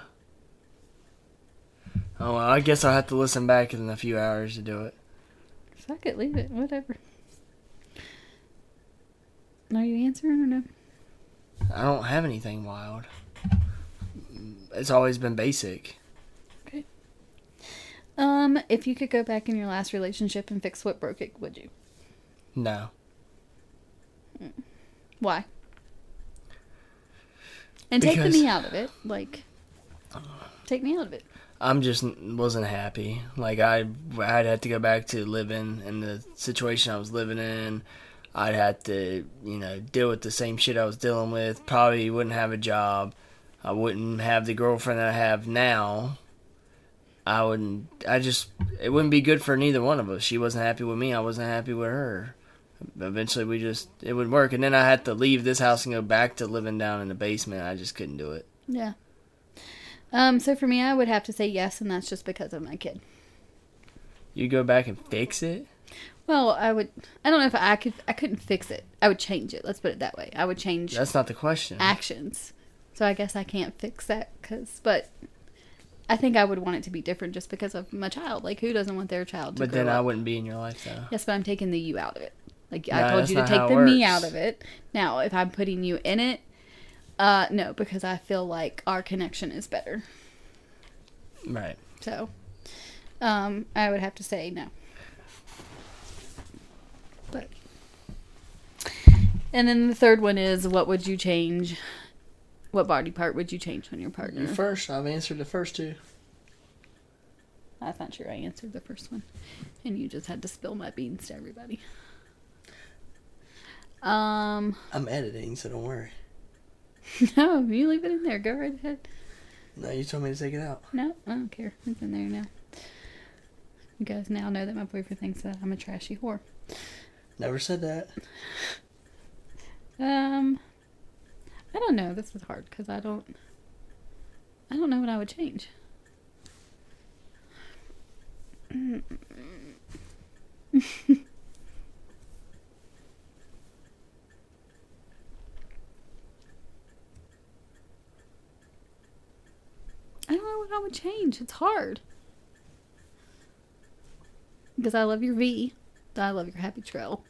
Speaker 1: Oh well, I guess I'll have to listen back in a few hours to do it.
Speaker 2: Fuck it, leave it, whatever. Are you answering or no?
Speaker 1: I don't have anything wild. It's always been basic. Okay.
Speaker 2: Um, if you could go back in your last relationship and fix what broke it, would you?
Speaker 1: No.
Speaker 2: Why? And take
Speaker 1: Because-
Speaker 2: me out of it. Like, take me out of it.
Speaker 1: I'm just wasn't happy. Like I, I'd have to go back to living in the situation I was living in. I'd have to, you know, deal with the same shit I was dealing with. Probably wouldn't have a job. I wouldn't have the girlfriend that I have now. I wouldn't. I just. It wouldn't be good for neither one of us. She wasn't happy with me. I wasn't happy with her. eventually we just it would work, and then I had to leave this house and go back to living down in the basement. I just couldn't do it.
Speaker 2: Yeah. Um. So for me, I would have to say yes, and that's just because of my kid.
Speaker 1: You go back and fix it.
Speaker 2: Well, I would. I don't know if I could. I couldn't fix it. I would change it. Let's put it that way. I would change
Speaker 1: That's not the question.
Speaker 2: actions. So I guess I can't fix that because, but I think I would want it to be different just because of my child. Like, who doesn't want their child to
Speaker 1: But then I wouldn't be in your life though.
Speaker 2: Yes, but I'm taking the you out of it. Like
Speaker 1: No,
Speaker 2: I told you to take the
Speaker 1: it
Speaker 2: me out of it. Now, if I'm putting you in it, uh, no, because I feel like our connection is better.
Speaker 1: Right.
Speaker 2: So, um, I would have to say no. But, and then the third one is, what would you change? What body part would you change on your partner?
Speaker 1: first. I've answered the first two.
Speaker 2: I thought sure I answered the first one, and you just had to spill my beans to everybody. Um,
Speaker 1: I'm editing, so don't worry.
Speaker 2: no, you leave it in there. Go right ahead.
Speaker 1: No, you told me to take it out.
Speaker 2: No, I don't care. It's in there now. You guys now know that my boyfriend thinks that I'm a trashy whore.
Speaker 1: Never said that.
Speaker 2: Um, I don't know. This is hard because I don't. I don't know what I would change. I don't know what I would change. It's hard. Because I love your V. I love your happy trail.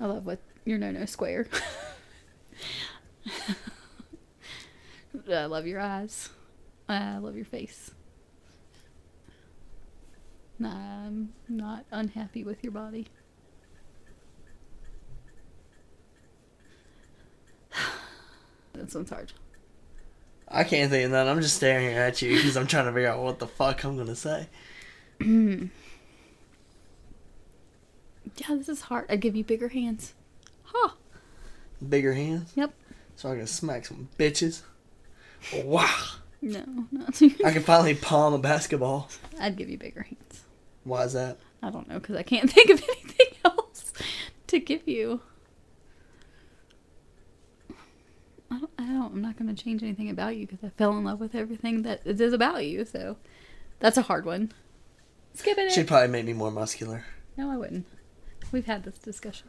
Speaker 2: I love what your no no square. I love your eyes. I love your face. I'm not unhappy with your body. This one's hard.
Speaker 1: I can't think of that. I'm just staring at you because I'm trying to figure out what the fuck I'm gonna say.
Speaker 2: yeah, this is hard. I'd give you bigger hands. Huh.
Speaker 1: Bigger hands,
Speaker 2: Yep.
Speaker 1: so I can smack some bitches. Wow!
Speaker 2: No, not. Too.
Speaker 1: I can finally palm a basketball.
Speaker 2: I'd give you bigger hands.
Speaker 1: Why is that?
Speaker 2: I don't know because I can't think of anything else to give you. I don't. I don't I'm not going to change anything about you because I fell in love with everything that it is about you. So that's a hard one. Skipping it.
Speaker 1: She'd probably make me more muscular.
Speaker 2: No, I wouldn't. We've had this discussion.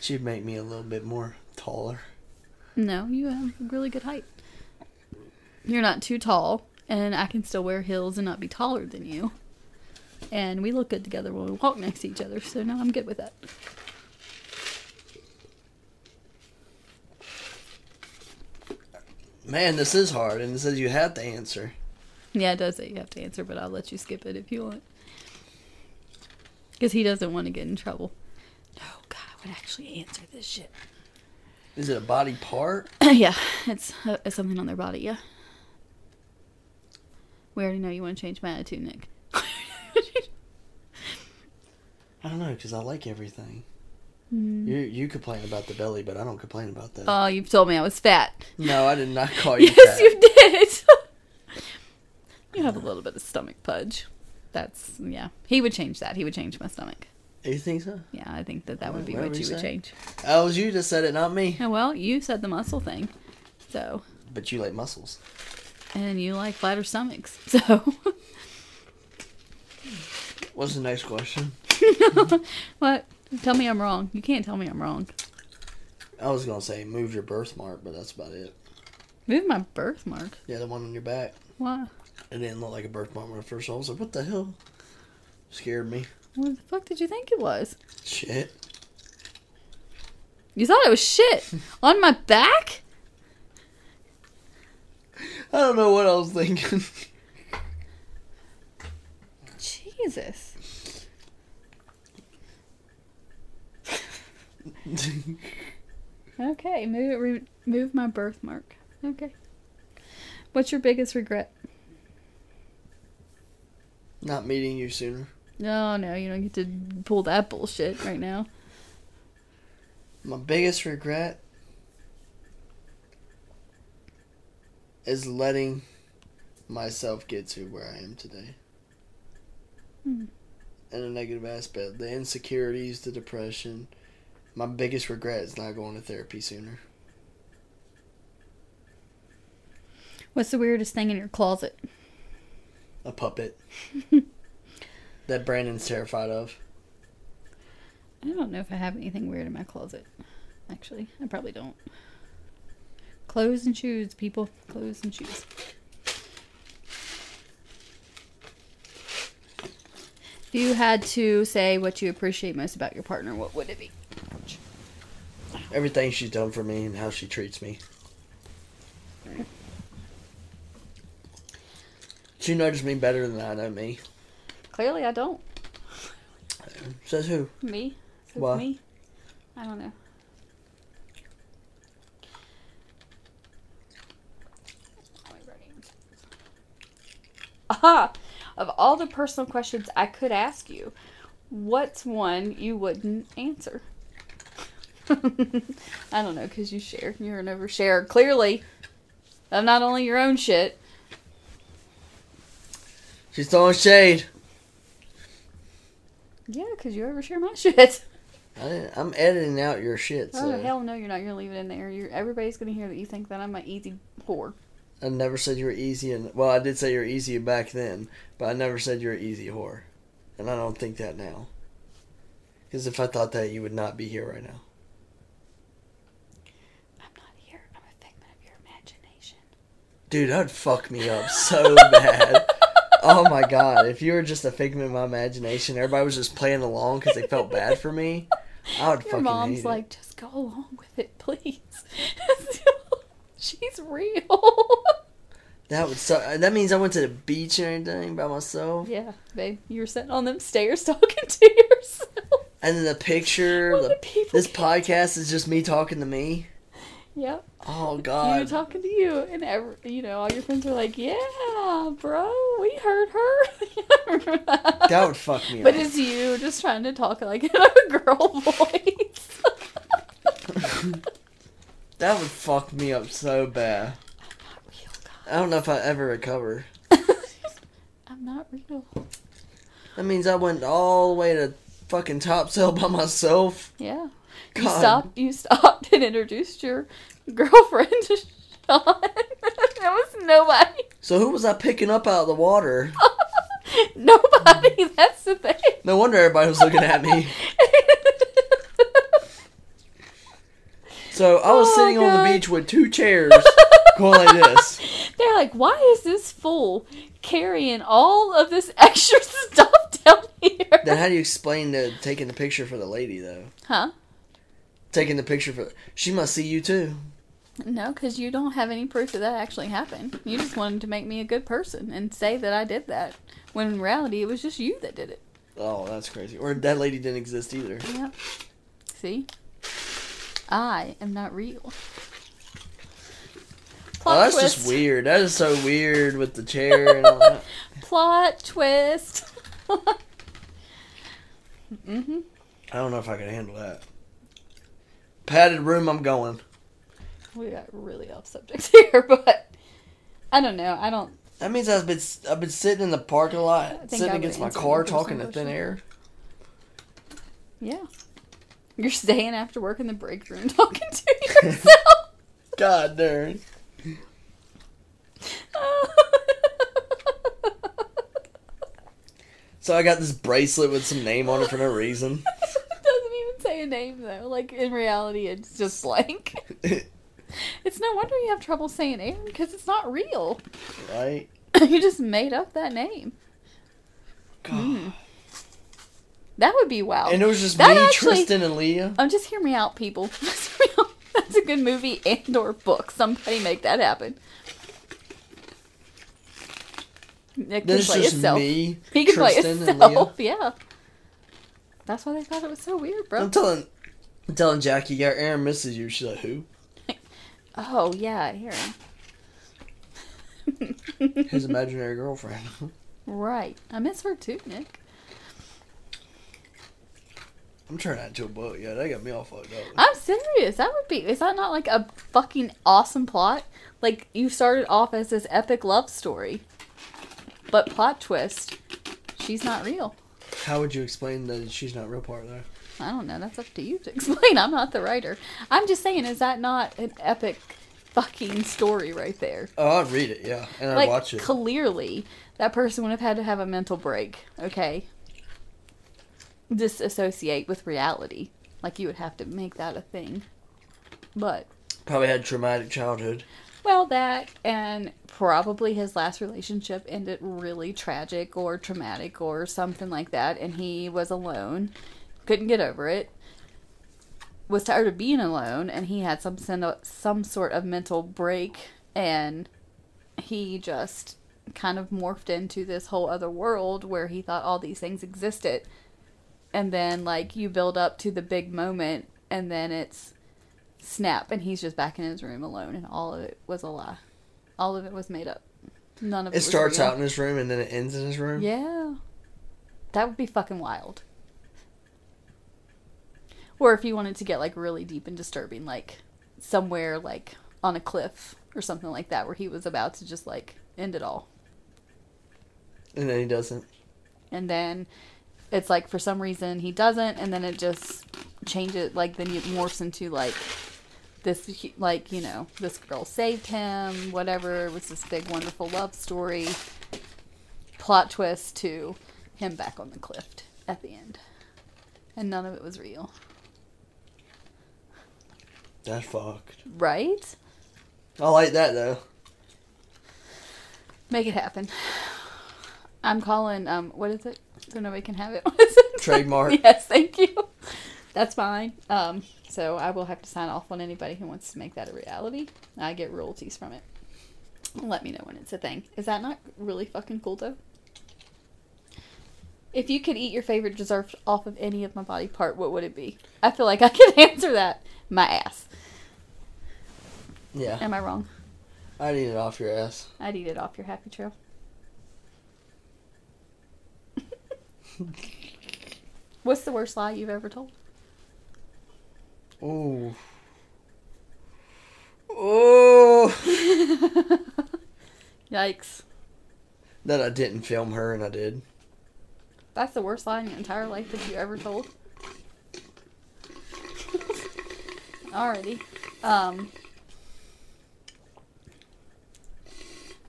Speaker 1: She'd make me a little bit more taller.
Speaker 2: No, you have really good height. You're not too tall, and I can still wear heels and not be taller than you. And we look good together when we walk next to each other, so no, I'm good with that.
Speaker 1: Man, this is hard, and it says you have to answer.
Speaker 2: Yeah, it does say you have to answer, but I'll let you skip it if you want. Because he doesn't want to get in trouble. No, God, I would actually answer this shit.
Speaker 1: Is it a body part?
Speaker 2: yeah, it's, uh, it's something on their body, yeah. We already know you want to change my attitude, Nick.
Speaker 1: I don't know, because I like everything.
Speaker 2: Mm.
Speaker 1: You you complain about the belly, but I don't complain about that.
Speaker 2: Oh, you've told me I was fat.
Speaker 1: no, I did not call you
Speaker 2: yes,
Speaker 1: fat.
Speaker 2: you did. you have a little bit of stomach pudge. That's yeah. He would change that. He would change my stomach.
Speaker 1: You think so?
Speaker 2: Yeah, I think that that would be
Speaker 1: Whatever
Speaker 2: what
Speaker 1: you
Speaker 2: you would change.
Speaker 1: That was you that said it, not me.
Speaker 2: Yeah, well, you said the muscle thing, so
Speaker 1: But you like muscles.
Speaker 2: and you like flatter stomachs, so
Speaker 1: What's the next question?
Speaker 2: what? Tell me I'm wrong. You can't tell me I'm wrong.
Speaker 1: I was gonna say move your birthmark, but that's about it.
Speaker 2: Move my birthmark.
Speaker 1: Yeah, the one on your back.
Speaker 2: Why?
Speaker 1: It didn't look like a birthmark when I first saw. it. I was like, what the hell? Scared me.
Speaker 2: What the fuck did you think it was?
Speaker 1: Shit.
Speaker 2: You thought it was shit on my back?
Speaker 1: I don't know what I was thinking.
Speaker 2: Jesus. Okay, move it. Re- move my birthmark. Okay. What's your biggest regret?
Speaker 1: Not meeting you sooner.
Speaker 2: No, no, you don't get to pull that bullshit right now.
Speaker 1: My biggest regret is letting myself get to where I am today.
Speaker 2: Hmm.
Speaker 1: and a negative aspect. The insecurities, the depression. My biggest regret is not going to therapy sooner.
Speaker 2: What's the weirdest thing in your closet?
Speaker 1: A puppet. that Brandon's terrified of.
Speaker 2: I don't know if I have anything weird in my closet. Actually, I probably don't. Clothes and shoes, people. Clothes and shoes. If you had to say what you appreciate most about your partner, what would it be?
Speaker 1: Everything she's done for me and how she treats me. She knows me better than I know me.
Speaker 2: Clearly, I don't.
Speaker 1: Says who?
Speaker 2: Me? Says
Speaker 1: Why?
Speaker 2: me? I don't know. Aha! Of all the personal questions I could ask you, what's one you wouldn't answer? I don't know, because you share. You're an oversharer. Clearly, of not only your own shit.
Speaker 1: She's throwing shade.
Speaker 2: Yeah, because you overshare my shit.
Speaker 1: I I'm editing out your shit. Oh, so.
Speaker 2: Oh hell no, you're not. You're gonna leave it in there. You're, everybody's gonna hear that you think that I'm an easy whore.
Speaker 1: I never said you were easy, and well, I did say you were easy back then, but I never said you were easy whore, and I don't think that now. Because if I thought that, you would not be here right now.
Speaker 2: I'm not here. I'm a figment of your imagination.
Speaker 1: Dude, that would fuck me up so bad. Oh my god, if you were just a figment of my imagination, everybody was just playing along because they felt bad for me, I would
Speaker 2: Your
Speaker 1: fucking
Speaker 2: mom's like, just go along with it, please. She's real.
Speaker 1: That would suck. That means I went to the beach and everything by myself,
Speaker 2: yeah, babe, you were sitting on them stairs talking to yourself.
Speaker 1: and then the picture,
Speaker 2: Well,
Speaker 1: the,
Speaker 2: the people
Speaker 1: this podcast is just me talking to me.
Speaker 2: Yep.
Speaker 1: Oh God!
Speaker 2: You were talking to you, and every, you know all your friends were like, "Yeah, bro, we heard her."
Speaker 1: That would fuck me up
Speaker 2: But
Speaker 1: up.
Speaker 2: it's you just trying to talk like in a girl voice.
Speaker 1: That would fuck me up so bad.
Speaker 2: real, God
Speaker 1: I don't know if I ever recover.
Speaker 2: I'm not real.
Speaker 1: That means I went all the way to fucking Topsail by myself.
Speaker 2: Yeah. You stopped. You stopped and introduced your girlfriend to Sean. there was nobody.
Speaker 1: So who was I picking up out of the water?
Speaker 2: Nobody. Mm. That's the thing.
Speaker 1: No wonder everybody was looking at me. So I was
Speaker 2: Oh,
Speaker 1: sitting on the beach with two chairs going like this.
Speaker 2: They're like, why is this fool carrying all of this extra stuff down here?
Speaker 1: Then how do you explain the taking the picture for the lady though?
Speaker 2: Huh?
Speaker 1: Taking the picture for she must see you too.
Speaker 2: No, because you don't have any proof that that actually happened. You just wanted to make me a good person and say that I did that. When in reality, it was just you that did it.
Speaker 1: Oh, that's crazy. Or that lady didn't exist either.
Speaker 2: Yep. See? I am not real.
Speaker 1: Oh, that's
Speaker 2: twist.
Speaker 1: just weird. That is so weird with the chair and all that.
Speaker 2: Plot twist. hmm
Speaker 1: I don't know if I can handle that. Padded room, I'm going.
Speaker 2: We got really off subject here, but I don't know. I don't.
Speaker 1: That means I've been I've been sitting in the parking lot, sitting against my car, talking to thin air.
Speaker 2: Yeah. You're staying after work in the break room talking to yourself.
Speaker 1: God darn. So I got this bracelet with some name on it for no reason.
Speaker 2: it doesn't even say a name though. Like in reality, it's just blank. It's no wonder you have trouble saying Aaron because it's not real.
Speaker 1: right?
Speaker 2: you just made up that name.
Speaker 1: God.
Speaker 2: That would be wow.
Speaker 1: And it was just
Speaker 2: That
Speaker 1: me,
Speaker 2: actually-
Speaker 1: Tristan, and Leah.
Speaker 2: Um, just hear me out, people. Just hear me out. That's a good movie and or book. Somebody make that happen. It can play
Speaker 1: just
Speaker 2: itself.
Speaker 1: me,
Speaker 2: He can play
Speaker 1: Tristan, and Leah.
Speaker 2: itself. Yeah. That's why they thought it was so weird, bro.
Speaker 1: I'm telling, I'm telling Jackie, yeah, Aaron misses you. She's like, who?
Speaker 2: Oh yeah, Aaron.
Speaker 1: His imaginary girlfriend.
Speaker 2: right. I miss her too, Nick.
Speaker 1: I'm turning that into a book. Yeah, that got me all fucked up.
Speaker 2: I'm serious. That would be. Is that not like a fucking awesome plot? Like you started off as this epic love story, but plot twist, she's not real.
Speaker 1: How would you explain that she's not real part though?
Speaker 2: I don't know. That's up to you to explain. I'm not the writer. I'm just saying, is that not an epic fucking story right there?
Speaker 1: Oh, I'd read it, yeah, and I'd
Speaker 2: like
Speaker 1: watch it.
Speaker 2: clearly, that person would have had to have a mental break. Okay, disassociate with reality. Like you would have to make that a thing. But
Speaker 1: Probably had traumatic childhood.
Speaker 2: well, that and probably his last relationship ended really tragic or traumatic or something like that, and he was alone, couldn't get over it, was tired of being alone, and he had some some sort of mental break, and he just kind of morphed into this whole other world where he thought all these things existed, and then like you build up to the big moment, and then it's snap, and he's just back in his room alone, and all of it was a lie. All of it was made up. None of it.
Speaker 1: It starts
Speaker 2: real.
Speaker 1: out in his room and then it ends in his room.
Speaker 2: Yeah, that would be fucking wild. Or if you wanted to get like really deep and disturbing, like somewhere like on a cliff or something like that, where he was about to just like end it all,
Speaker 1: And then he doesn't.
Speaker 2: and then it's like for some reason he doesn't, and then it just changes. Like then it morphs into like this, like you know, this girl saved him. Whatever it was this big wonderful love story. Plot twist to him back on the cliff at the end, and none of it was real.
Speaker 1: That's fucked.
Speaker 2: Right?
Speaker 1: I like that though.
Speaker 2: Make it happen. I'm calling. Um, what is it? So nobody can have it. What is it?
Speaker 1: Trademark.
Speaker 2: yes, thank you. That's fine. Um, so I will have to sign off on anybody who wants to make that a reality. I get royalties from it. Let me know when it's a thing. Is that not really fucking cool though? If you could eat your favorite dessert off of any of my body part, what would it be? I feel like I could answer that. My ass.
Speaker 1: Yeah.
Speaker 2: Am I wrong?
Speaker 1: I'd eat it off your ass.
Speaker 2: I'd eat it off your happy trail. What's the worst lie you've ever told?
Speaker 1: Oh. Oh.
Speaker 2: Yikes.
Speaker 1: that I didn't film her and I did.
Speaker 2: That's the worst lie in your entire life that you ever told. Alrighty. Um,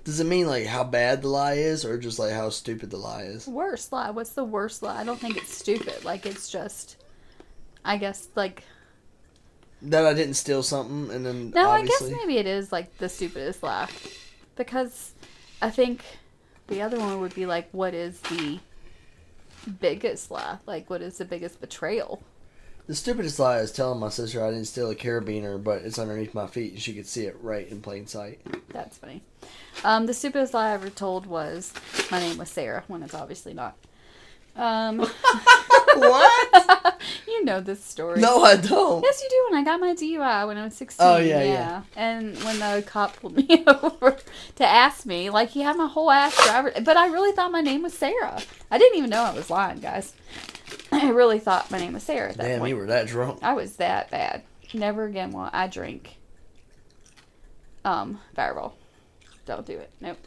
Speaker 1: Does it mean like how bad the lie is or just like how stupid the lie is?
Speaker 2: worst lie. What's the worst lie? I don't think it's stupid. Like, it's just, I guess, like,
Speaker 1: That I didn't steal something and then
Speaker 2: no,
Speaker 1: obviously
Speaker 2: I guess maybe it is, like, the stupidest lie. Because I think the other one would be, like, what is the biggest lie? Like, what is the biggest betrayal?
Speaker 1: The stupidest lie is telling my sister I didn't steal a carabiner but it's underneath my feet and she could see it right in plain sight.
Speaker 2: That's funny. Um, the stupidest lie I ever told was my name was Sarah, when it's obviously not. Um,
Speaker 1: what?
Speaker 2: you know this story.
Speaker 1: No, I don't.
Speaker 2: Yes, you do. When I got my DUI when I was 16.
Speaker 1: Oh, yeah, yeah.
Speaker 2: And when the cop pulled me over to ask me, like, he had my whole ass driver. But I really thought my name was Sarah. I didn't even know I was lying, guys. I really thought my name was Sarah at that
Speaker 1: Damn,
Speaker 2: point.
Speaker 1: you were that drunk.
Speaker 2: I was that bad. Never again will I drink um Fireball. Don't do it. Nope.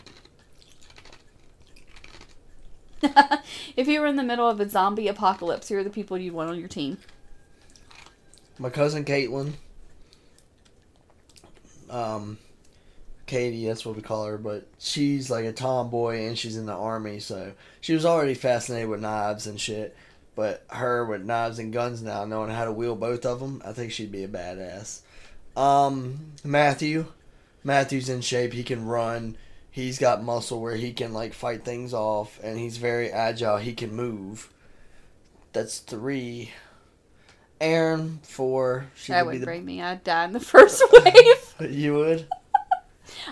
Speaker 2: if you were in the middle of a zombie apocalypse, who are the people you'd want on your team?
Speaker 1: My cousin Caitlin. Um, Katie, that's what we call her, but she's like a tomboy and she's in the army, so she was already fascinated with knives and shit. But her with knives and guns now, knowing how to wield both of them, I think she'd be a badass. Um, Matthew, Matthew's in shape. He can run. He's got muscle where he can like fight things off, and he's very agile. He can move. That's three. Aaron, four. She
Speaker 2: that
Speaker 1: would the
Speaker 2: bring me. I'd die in the first wave.
Speaker 1: You would?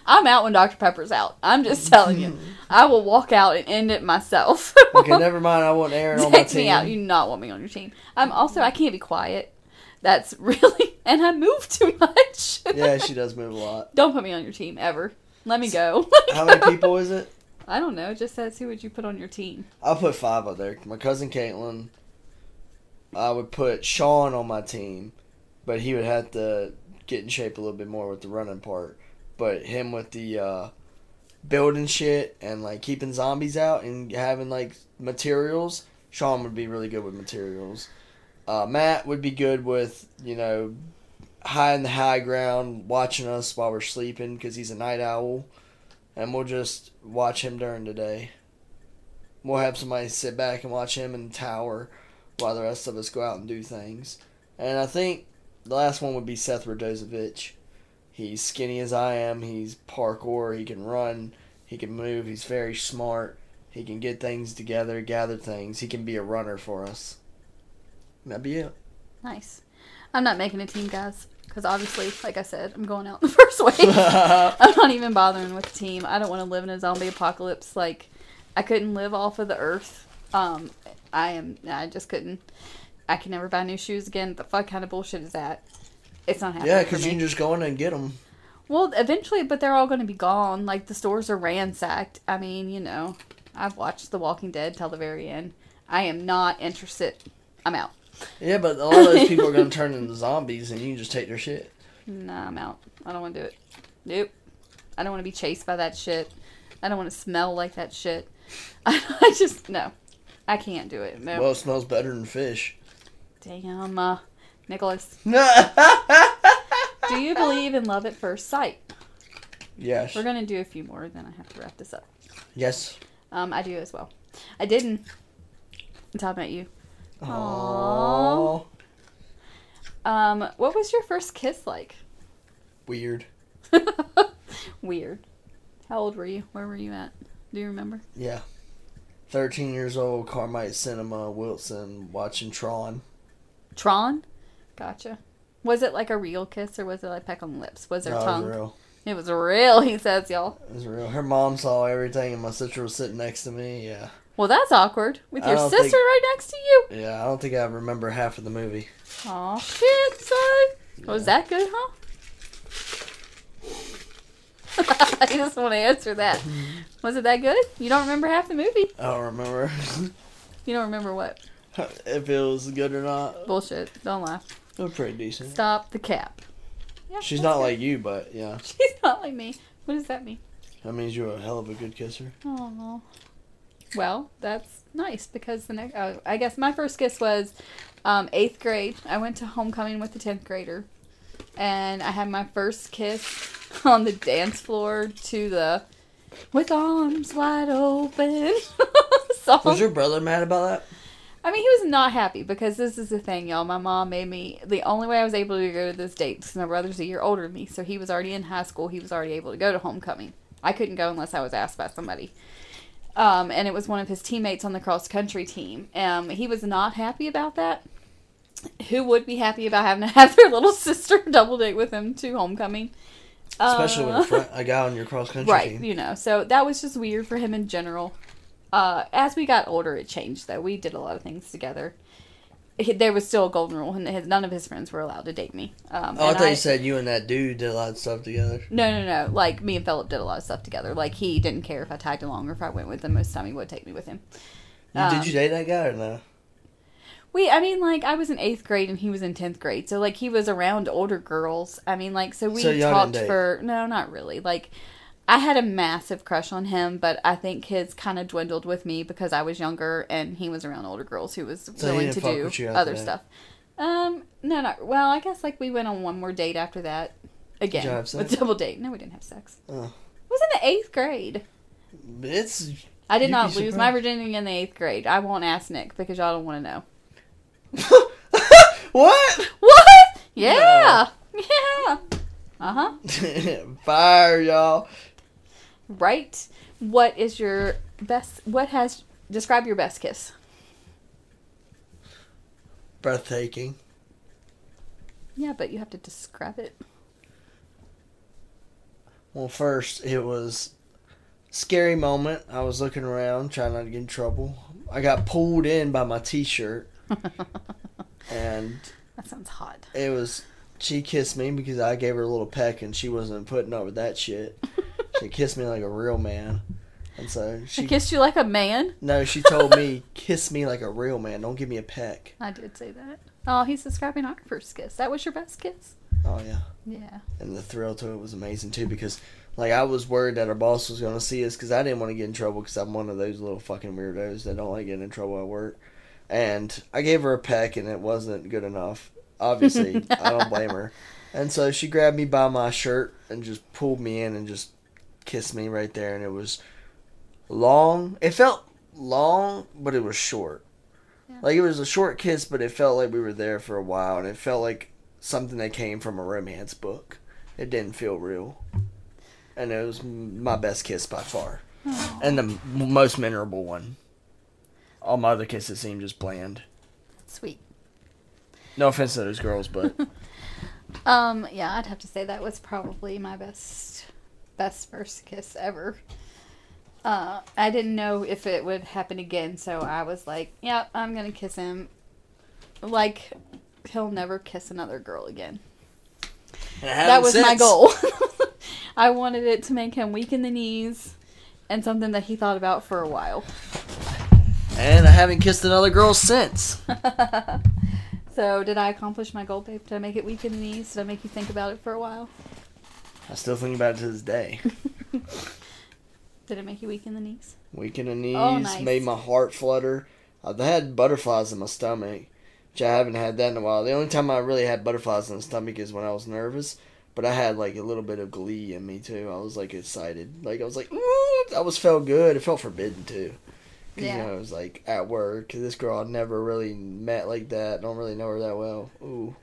Speaker 2: I'm out when Dr. Pepper's out. I'm just telling you. Mm-hmm. I will walk out and end it myself.
Speaker 1: Okay, never mind. I want Aaron on my
Speaker 2: Take
Speaker 1: team.
Speaker 2: me out. You do not want me on your team. I'm also I can't be quiet. That's really and I move too much.
Speaker 1: yeah, she does move a lot.
Speaker 2: Don't put me on your team ever. Let me go.
Speaker 1: How many people is it?
Speaker 2: I don't know. It just says who would you put on your team?
Speaker 1: I'll put five up there. My cousin Caitlin. I would put Sean on my team, but he would have to get in shape a little bit more with the running part. But him with the uh, building shit and like keeping zombies out and having like materials, Sean would be really good with materials. Uh, Matt would be good with you know high in the high ground, watching us while we're sleeping because he's a night owl, and we'll just watch him during the day. We'll have somebody sit back and watch him in the tower while the rest of us go out and do things. And I think the last one would be Seth Radozovich. He's skinny as I am. He's parkour. He can run. He can move. He's very smart. He can get things together, gather things. He can be a runner for us. That'd be it.
Speaker 2: Nice. I'm not making a team, guys, because obviously, like I said, I'm going out in the first wave. I'm not even bothering with the team. I don't want to live in a zombie apocalypse. Like, I couldn't live off of the earth. Um, I am. I just couldn't. I can never buy new shoes again. The fuck kind of bullshit is that? It's not happening.
Speaker 1: yeah, because you can just go in and get them.
Speaker 2: Well, eventually, but they're all going to be gone. Like the stores are ransacked. I mean, you know, I've watched The Walking Dead till the very end. I am not interested. I'm out.
Speaker 1: Yeah, but a lot of those people are going to turn into zombies, and you can just take their shit.
Speaker 2: Nah, I'm out. I don't want to do it. Nope. I don't want to be chased by that shit. I don't want to smell like that shit. I, just no. I can't do it. No.
Speaker 1: Well, it smells better than fish.
Speaker 2: Damn, uh, Nicholas. Do you believe in love at first sight?
Speaker 1: yes.
Speaker 2: We're gonna do a few more, then I have to wrap this up.
Speaker 1: Yes.
Speaker 2: Um, I do as well. I didn't. until talking about you.
Speaker 1: Aww.
Speaker 2: Um, what was your first kiss like?
Speaker 1: Weird.
Speaker 2: Weird. How old were you? Where were you at? Do you remember?
Speaker 1: Yeah. 13 years old, Carmike Cinema, Wilson, watching Tron.
Speaker 2: Tron? Gotcha. Was it like a real kiss or was it like peck on the lips? Was there
Speaker 1: No, it
Speaker 2: tongue?
Speaker 1: was real.
Speaker 2: It was real, he says, y'all.
Speaker 1: It was real. Her mom saw everything, and my sister was sitting next to me. Yeah.
Speaker 2: Well, that's awkward. With your sister
Speaker 1: think-
Speaker 2: right next to you.
Speaker 1: Yeah, I don't think I remember half of the movie.
Speaker 2: Aw, shit, son. Was that good, huh? I just want to answer that. Was it that good? You don't remember half the movie?
Speaker 1: I don't remember
Speaker 2: You don't remember what?
Speaker 1: if it was good or not.
Speaker 2: Bullshit. Don't laugh.
Speaker 1: Was pretty decent.
Speaker 2: Stop the cap. Yeah,
Speaker 1: She's not like you, but yeah.
Speaker 2: She's not like me. What does that mean?
Speaker 1: That means you're a hell of a good kisser.
Speaker 2: Oh. Well, that's nice because the next, oh, I guess my first kiss was um, eighth grade. I went to homecoming with the tenth grader, and I had my first kiss on the dance floor to the "With Arms Wide Open" song.
Speaker 1: Was your brother mad about that?
Speaker 2: I mean, he was not happy because this is the thing, y'all. My mom made me the only way I was able to go to this date because my brother's a year older than me, so he was already in high school. He was already able to go to homecoming. I couldn't go unless I was asked by somebody. Um, and it was one of his teammates on the cross country team. Um, he was not happy about that. Who would be happy about having to have their little sister double date with him to homecoming?
Speaker 1: Especially
Speaker 2: Uh,
Speaker 1: with a, guy on your cross country
Speaker 2: right
Speaker 1: team.
Speaker 2: you know so that was just weird for him in general uh as we got older it changed though. We did a lot of things together. He- there was still a golden rule. And his, none of his friends were allowed to date me. Um
Speaker 1: Oh, I thought you said you and that dude did a lot of stuff together.
Speaker 2: no no no. Like me and philip did a lot of stuff together. Like he didn't care if i tagged along or if i went with him. Most of the time he would take me with him. Um,
Speaker 1: did you date that guy or no?
Speaker 2: we i mean like i was in eighth grade and he was in 10th grade. So like he was around older girls. I mean like so we
Speaker 1: So
Speaker 2: talked for no not really. Like i had a massive crush on him but i think his kind of dwindled with me because i was younger and he was around older girls who was
Speaker 1: So
Speaker 2: willing to do
Speaker 1: with you after
Speaker 2: other
Speaker 1: that?
Speaker 2: stuff um no not well i guess like we went on one more date after that again
Speaker 1: y'all have
Speaker 2: with
Speaker 1: sex?
Speaker 2: double date no we didn't have sex
Speaker 1: Oh.
Speaker 2: it was in the eighth grade
Speaker 1: It's
Speaker 2: i did not lose my virginity in the eighth grade i won't ask nick because y'all don't want to know
Speaker 1: what?
Speaker 2: What? Yeah. Yeah. Uh huh.
Speaker 1: Fire, y'all.
Speaker 2: Right. What is your best? What has describe your best kiss?
Speaker 1: Breathtaking.
Speaker 2: Yeah, but you have to describe it.
Speaker 1: Well, first it was scary moment. I was looking around, trying not to get in trouble. I got pulled in by my T-shirt, and
Speaker 2: That sounds hot.
Speaker 1: it was. She kissed me because I gave her a little peck, and she wasn't putting up with that shit. She kissed me like a real man, and so
Speaker 2: She
Speaker 1: she.
Speaker 2: kissed you like a man.
Speaker 1: No, she told me, "Kiss me like a real man. Don't give me a peck."
Speaker 2: I did say that. Oh, he's describing our first kiss. That was your best kiss.
Speaker 1: Oh yeah.
Speaker 2: Yeah.
Speaker 1: and the thrill to it was amazing too because like I was worried that our boss was going to see us because I didn't want to get in trouble because I'm one of those little fucking weirdos that don't like getting in trouble at work. and I gave her a peck, and it wasn't good enough. Obviously, I don't blame her. And so she grabbed me by my shirt and just pulled me in and just kissed me right there, and it was long. It felt long, but it was short.
Speaker 2: Yeah.
Speaker 1: Like it was a short kiss, but it felt like we were there for a while, and it felt like something that came from a romance book. It didn't feel real, and it was my best kiss by far, and the most memorable one. All my other kisses seemed just bland.
Speaker 2: Sweet.
Speaker 1: No offense to those girls, but
Speaker 2: Um, yeah, I'd have to say that was probably my best best first kiss ever. Uh, I didn't know if it would happen again, so I was like, "Yep, I'm gonna kiss him." Like, he'll never kiss another girl again. That was my goal. I wanted it to make him weak in the knees, and something that he thought about for a while.
Speaker 1: and I haven't kissed another girl since.
Speaker 2: So, did I accomplish my goal, babe? Did I make it weak in the knees? Did I make you think about it for a while?
Speaker 1: I still think about it to this day.
Speaker 2: Did it make you weak in the knees?
Speaker 1: Weak in the knees,
Speaker 2: Oh, nice.
Speaker 1: made my heart flutter. I've had butterflies in my stomach, which I haven't had that in a while. The only time I really had butterflies in the stomach is when I was nervous. But I had like a little bit of glee in me too. I was like excited, like I was like, ooh, I was felt good. It felt forbidden too. 'Cause,
Speaker 2: Yeah.
Speaker 1: You know, it was like at work. This girl I'd never really met like that. Don't really know her that well. Ooh,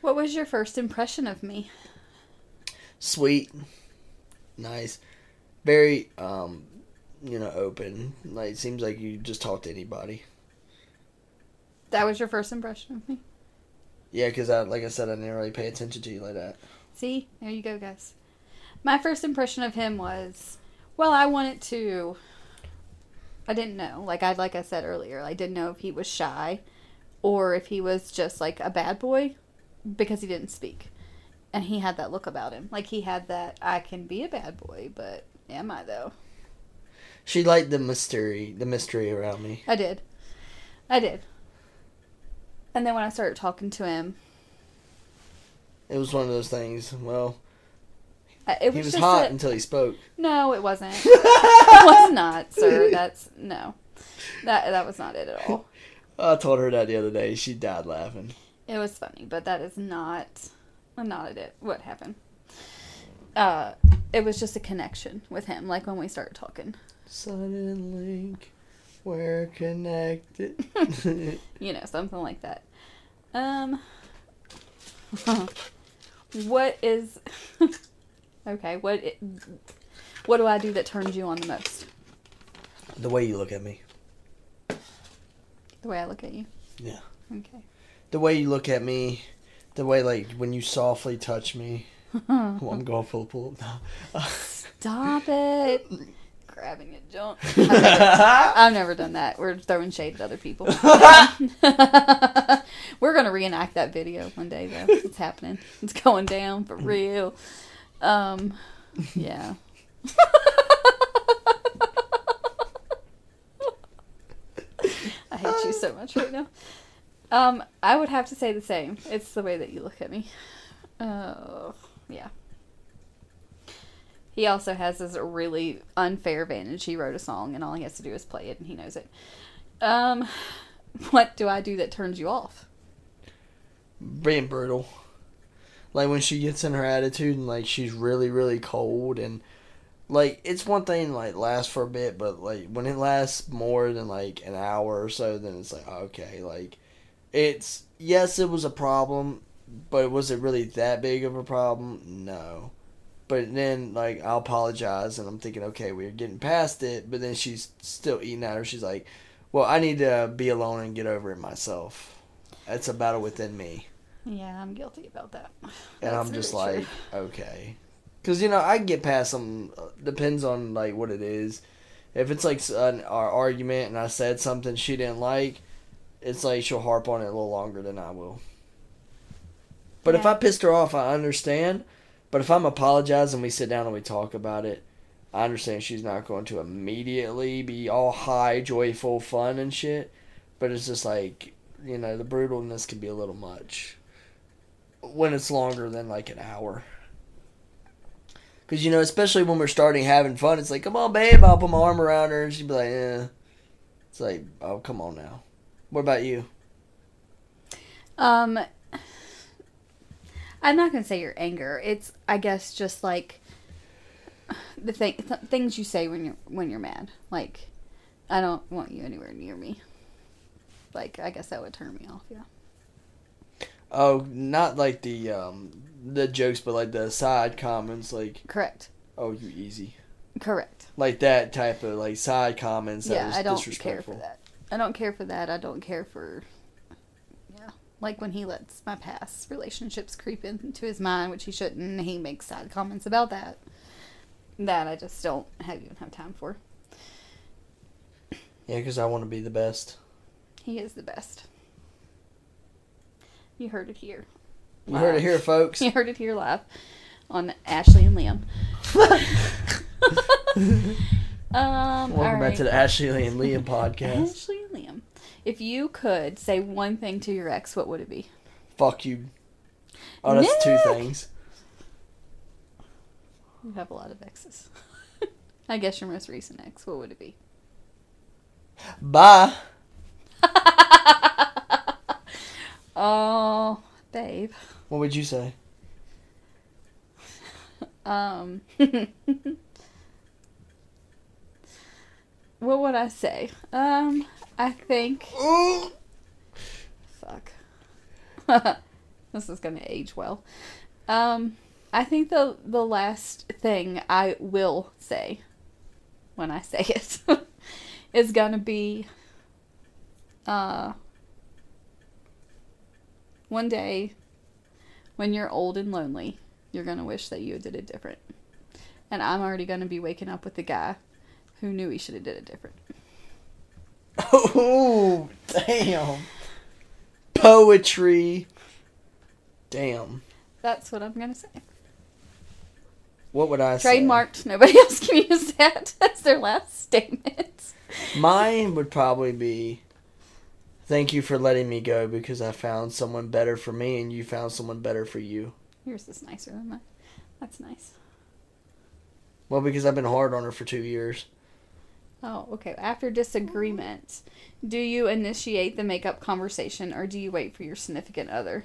Speaker 2: What was your first impression of me?
Speaker 1: Sweet, nice, very um, you know, open. Like it seems like you just talk to anybody.
Speaker 2: That was your first impression of me?
Speaker 1: Yeah, because I, like I said, I didn't really pay attention to you like that.
Speaker 2: See? There you go, guys. My first impression of him was, well, I wanted to. I didn't know. Like I like I said earlier, I didn't know if he was shy or if he was just like a bad boy because he didn't speak. And he had that look about him. Like he had that I can be a bad boy, but am I though?
Speaker 1: She liked the mystery, the mystery around me.
Speaker 2: I did. I did. And then when I started talking to him,
Speaker 1: It was one of those things. Well,
Speaker 2: it was,
Speaker 1: he was hot
Speaker 2: that-
Speaker 1: until he spoke.
Speaker 2: No, it wasn't. it was not, sir. That's no. That that was not it at all.
Speaker 1: I told her that the other day. She died laughing.
Speaker 2: It was funny, but that is not not it. What happened? Uh, it was just a connection with him, like when we started talking.
Speaker 1: Suddenlink, we're connected.
Speaker 2: You know, something like that. Um, what is okay? What i- what do I do that turns you on the most?
Speaker 1: the way you look at me.
Speaker 2: The way I look at you.
Speaker 1: Yeah.
Speaker 2: Okay.
Speaker 1: The way you look at me. The way, like, when you softly touch me. oh, I'm going full pull up now.
Speaker 2: Stop it. Grabbing a junk. I've never, I've never done that. We're throwing shade at other people. We're gonna reenact that video one day though. It's happening. It's going down for real. Um yeah. I hate you so much right now. Um, I would have to say the same. It's the way that you look at me. Oh, yeah. He also has this really unfair advantage. He wrote a song, and all he has to do is play it, and he knows it. Um, what do I do that turns you off?
Speaker 1: being brutal. Like when she gets in her attitude and like she's really really cold and like it's one thing like lasts for a bit, but like when it lasts more than like an hour or so, then it's like okay, like it's yes, it was a problem, but was it really that big of a problem? No. But then like I'll apologize and I'm thinking okay, we're getting past it, but then she's still eating at her. She's like, well, I need to be alone and get over it myself. It's a battle within me.
Speaker 2: Yeah, I'm guilty about that.
Speaker 1: And
Speaker 2: That's
Speaker 1: I'm just like,
Speaker 2: true.
Speaker 1: okay. Because, you know, I can get past some, uh, depends on, like, what it is. If it's, like, an our argument and I said something she didn't like, it's like she'll harp on it a little longer than I will. But if I pissed her off, I understand. But if I'm apologizing and we sit down and we talk about it, I understand she's not going to immediately be all high, joyful, fun and shit. But it's just like, you know, the brutalness can be a little much when it's longer than like an hour. Because, you know, especially when we're starting having fun, it's like, come on, babe, I'll put my arm around her. And she'd be like, eh. It's like, oh, come on now. What about you?
Speaker 2: Um, I'm not gonna say your anger. It's I guess just like the thing th- things you say when you're when you're mad. Like, I don't want you anywhere near me. Like, I guess that would turn me off. Yeah.
Speaker 1: Oh, not like the um the jokes, but like the side comments, like
Speaker 2: Correct.
Speaker 1: "Oh, you easy,"
Speaker 2: Correct.
Speaker 1: like that type of like side comments. That
Speaker 2: yeah,
Speaker 1: was
Speaker 2: I don't care
Speaker 1: disrespectful.
Speaker 2: for that. I don't care for that. I don't care for. Yeah, like when he lets my past relationships creep into his mind, which he shouldn't. and He makes side comments about that. That I just don't have even have time for.
Speaker 1: Yeah, because I want to be the best.
Speaker 2: He is the best. You heard it here.
Speaker 1: You heard it here, folks.
Speaker 2: You heard it here live on Ashley and Liam. um,
Speaker 1: Welcome back to the Ashley and Liam podcast.
Speaker 2: Ashley and Liam. If you could say one thing to your ex, what would it be?
Speaker 1: Fuck you. Oh, that's two things.
Speaker 2: You have a lot of exes. I guess your most recent ex, what would it be?
Speaker 1: Bye.
Speaker 2: Oh, babe.
Speaker 1: What would you say?
Speaker 2: Um, what would I say? Um, I think.
Speaker 1: Ooh.
Speaker 2: Fuck. this is gonna age well. Um, I think the the last thing I will say when I say it is gonna be uh one day when you're old and lonely, you're gonna wish that you did it different. And I'm already gonna be waking up with the guy who knew he should have did it different.
Speaker 1: Oh, damn. Poetry. Damn.
Speaker 2: That's what I'm gonna say.
Speaker 1: What would I say?
Speaker 2: Trademarked. Nobody else can use that as their last statement.
Speaker 1: Mine would probably be thank you for letting me go because I found someone better for me and you found someone better for you.
Speaker 2: Yours is nicer than mine. That's nice.
Speaker 1: Well, because I've been hard on her for two years.
Speaker 2: Oh, okay. After disagreement, do you initiate the makeup conversation or do you wait for your significant other?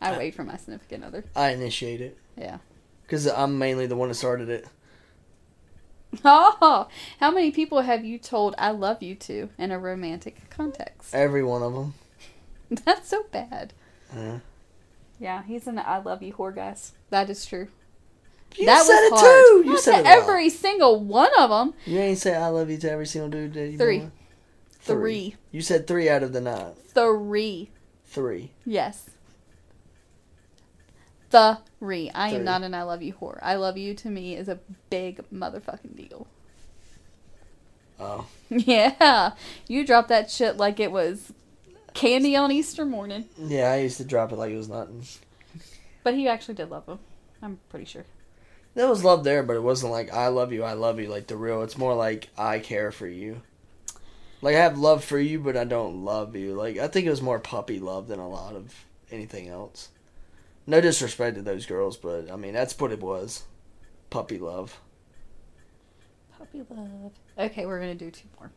Speaker 2: I
Speaker 1: Uh,
Speaker 2: wait for my significant other.
Speaker 1: I initiate it
Speaker 2: Yeah.
Speaker 1: because I'm mainly the one that started it.
Speaker 2: Oh, how many people have you told I love you to in a romantic context?
Speaker 1: Every one of them.
Speaker 2: That's so bad.
Speaker 1: Uh,
Speaker 2: Yeah, he's an I love you whore, guys. That is true.
Speaker 1: You
Speaker 2: that
Speaker 1: said
Speaker 2: was
Speaker 1: it
Speaker 2: hard.
Speaker 1: too. You said
Speaker 2: to
Speaker 1: it wrong.
Speaker 2: every single one of them.
Speaker 1: You ain't say I love you to every single dude that you
Speaker 2: Three.
Speaker 1: know?
Speaker 2: Three.
Speaker 1: You said three out of the nine.
Speaker 2: Three.
Speaker 1: Three.
Speaker 2: Yes. The re. I am not an I love you whore. I love you to me is a big motherfucking deal.
Speaker 1: Oh.
Speaker 2: Yeah. You drop that shit like it was candy on Easter morning.
Speaker 1: Yeah, I used to drop it like it was nothing.
Speaker 2: But he actually did love him. I'm pretty sure.
Speaker 1: There was love there, but it wasn't like I love you, I love you, like the real. It's more like I care for you. Like I have love for you, but I don't love you. Like I think it was more puppy love than a lot of anything else. No disrespect to those girls, but I mean that's what it was. Puppy love.
Speaker 2: Puppy love. Okay, we're going to do two more.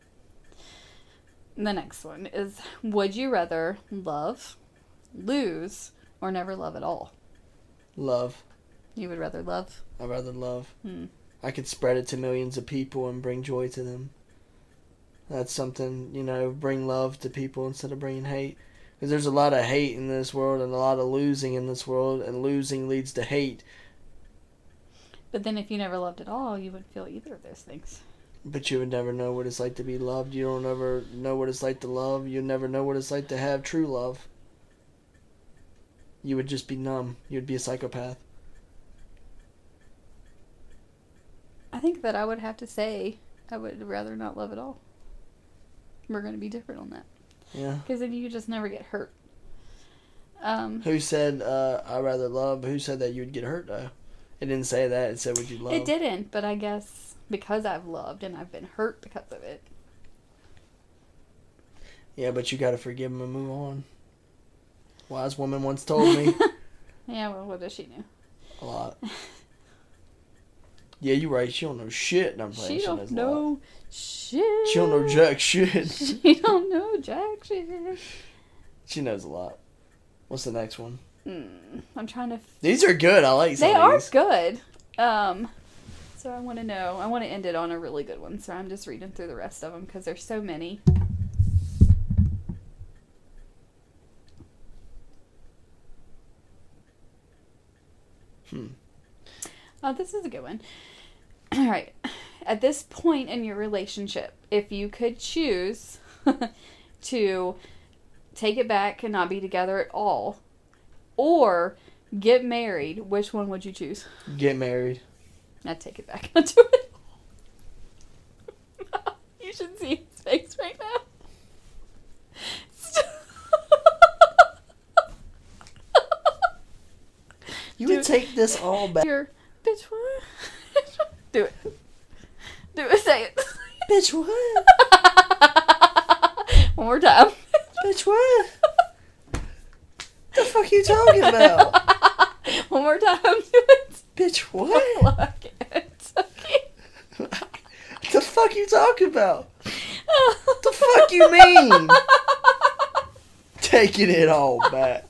Speaker 2: The next one is Would you rather love, lose, or never love at all?
Speaker 1: Love.
Speaker 2: You would rather love?
Speaker 1: I'd rather love.
Speaker 2: Hmm.
Speaker 1: I could spread it to millions of people and bring joy to them. That's something, you know, bring love to people instead of bringing hate. Because there's a lot of hate in this world and a lot of losing in this world, and losing leads to hate.
Speaker 2: But then if you never loved at all, you wouldn't feel either of those things.
Speaker 1: But you would never know what it's like to be loved. You don't ever know what it's like to love. You never know what it's like to have true love. You would just be numb. You'd be a psychopath.
Speaker 2: I think that I would have to say I would rather not love at all. We're going to be different on that.
Speaker 1: Yeah.
Speaker 2: Because then you just never get hurt. Um,
Speaker 1: Who said uh, I rather love? Who said that you'd get hurt though? It didn't say that. It said would you love?
Speaker 2: it didn't, but I guess because I've loved and I've been hurt because of it.
Speaker 1: Yeah, but you got to forgive him and move on. Wise woman once told me
Speaker 2: Yeah, well, what does she know?
Speaker 1: a lot. Yeah, you're right. She don't know shit. And I'm
Speaker 2: She don't
Speaker 1: knows a lot.
Speaker 2: know shit.
Speaker 1: She don't know jack shit.
Speaker 2: She don't know jack shit.
Speaker 1: she knows a lot. What's the next one?
Speaker 2: Hmm, I'm trying to.
Speaker 1: These are good. I like.
Speaker 2: They are
Speaker 1: these.
Speaker 2: good. Um, so I want to know. I want to end it on a really good one. So I'm just reading through the rest of them because there's so many.
Speaker 1: Hmm.
Speaker 2: Oh, this is a good one. All right. At this point in your relationship, if you could choose to take it back and not be together at all, or get married, which one would you choose?
Speaker 1: Get married.
Speaker 2: Not take it back. Do it. you should see his face right now.
Speaker 1: You would take this all back.
Speaker 2: Bitch what? do it. Do it. Say it.
Speaker 1: Bitch, what?
Speaker 2: One more time.
Speaker 1: Bitch, what? the fuck you talking about?
Speaker 2: One more time. Do it.
Speaker 1: Bitch, what?
Speaker 2: Look it.
Speaker 1: the fuck you talking about? The fuck you mean? Taking it all back.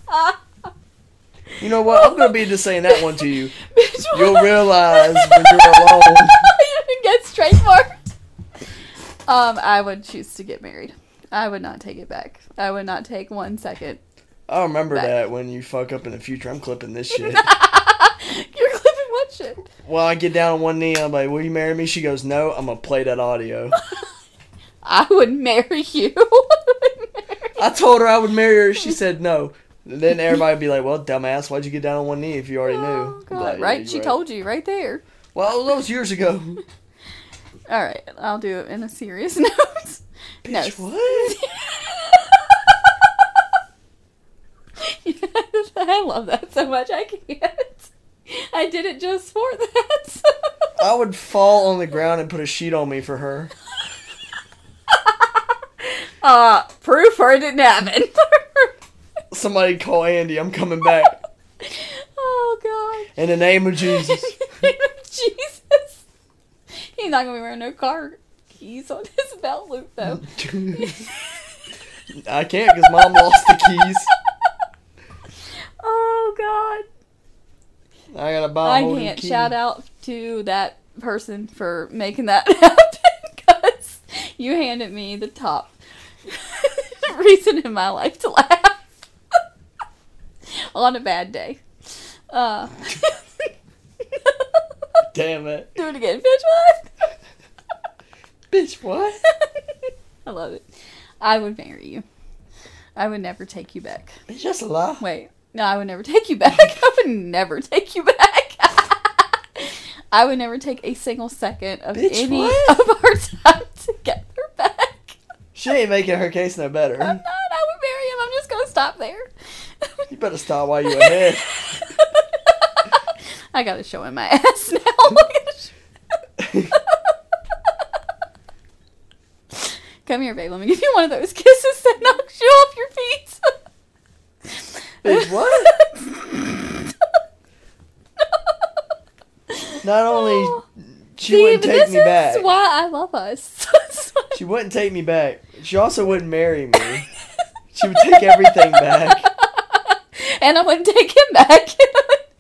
Speaker 1: You know what? I'm gonna be just saying that one to you. You'll realize when you're alone.
Speaker 2: you didn't get straight marked. Um, I would choose to get married. I would not take it back. I would not take one second.
Speaker 1: I remember
Speaker 2: Back.
Speaker 1: that when you fuck up in the future. I'm clipping this shit.
Speaker 2: You're clipping what shit?
Speaker 1: well, I get down on one knee. I'm like, "Will you marry me?" She goes, "No." I'm gonna play that audio.
Speaker 2: I would marry you.
Speaker 1: I told her I would marry her. She said no. And then everybody would be like, "Well, dumbass, why'd you get down on one knee if you already
Speaker 2: Oh,
Speaker 1: knew?"
Speaker 2: God.
Speaker 1: I'm like,
Speaker 2: right?
Speaker 1: you're
Speaker 2: She told you right there.
Speaker 1: Well, that was years ago.
Speaker 2: All right, I'll do it in a serious note. No.
Speaker 1: What?
Speaker 2: Yes, I love that so much. I can't. I did it just for that.
Speaker 1: I would fall on the ground and put a sheet on me for her.
Speaker 2: uh, proof or it didn't happen.
Speaker 1: Somebody call Andy. I'm coming back.
Speaker 2: oh God.
Speaker 1: In the name of Jesus.
Speaker 2: Jesus. He's not gonna be wearing no car keys on his belt loop though.
Speaker 1: I can't because mom lost the keys.
Speaker 2: Oh God.
Speaker 1: I gotta buy
Speaker 2: I can't shout out to that person for making that happen because you handed me the top reason in my life to laugh on a bad day. Uh,
Speaker 1: Damn it.
Speaker 2: do it again, bitch. What?
Speaker 1: Bitch, what?
Speaker 2: I love it. I would marry you. I would never take you back.
Speaker 1: It's just a lie.
Speaker 2: Wait, no, I would never take you back. I would never take you back. I would never take a single second of
Speaker 1: Bitch,
Speaker 2: any
Speaker 1: what?
Speaker 2: of our time together back.
Speaker 1: She ain't making her case no better.
Speaker 2: I'm not. I would marry him. I'm just gonna stop there.
Speaker 1: You better start while you're ahead.
Speaker 2: I gotta show him my ass now. I gotta show- Come here, babe. Let me give you one of those kisses that knocks you off your feet.
Speaker 1: What? Not only she
Speaker 2: See,
Speaker 1: wouldn't take
Speaker 2: this
Speaker 1: me
Speaker 2: is
Speaker 1: back.
Speaker 2: why I love us.
Speaker 1: She wouldn't take me back. She also wouldn't marry me. She would take everything back.
Speaker 2: And I wouldn't take him back.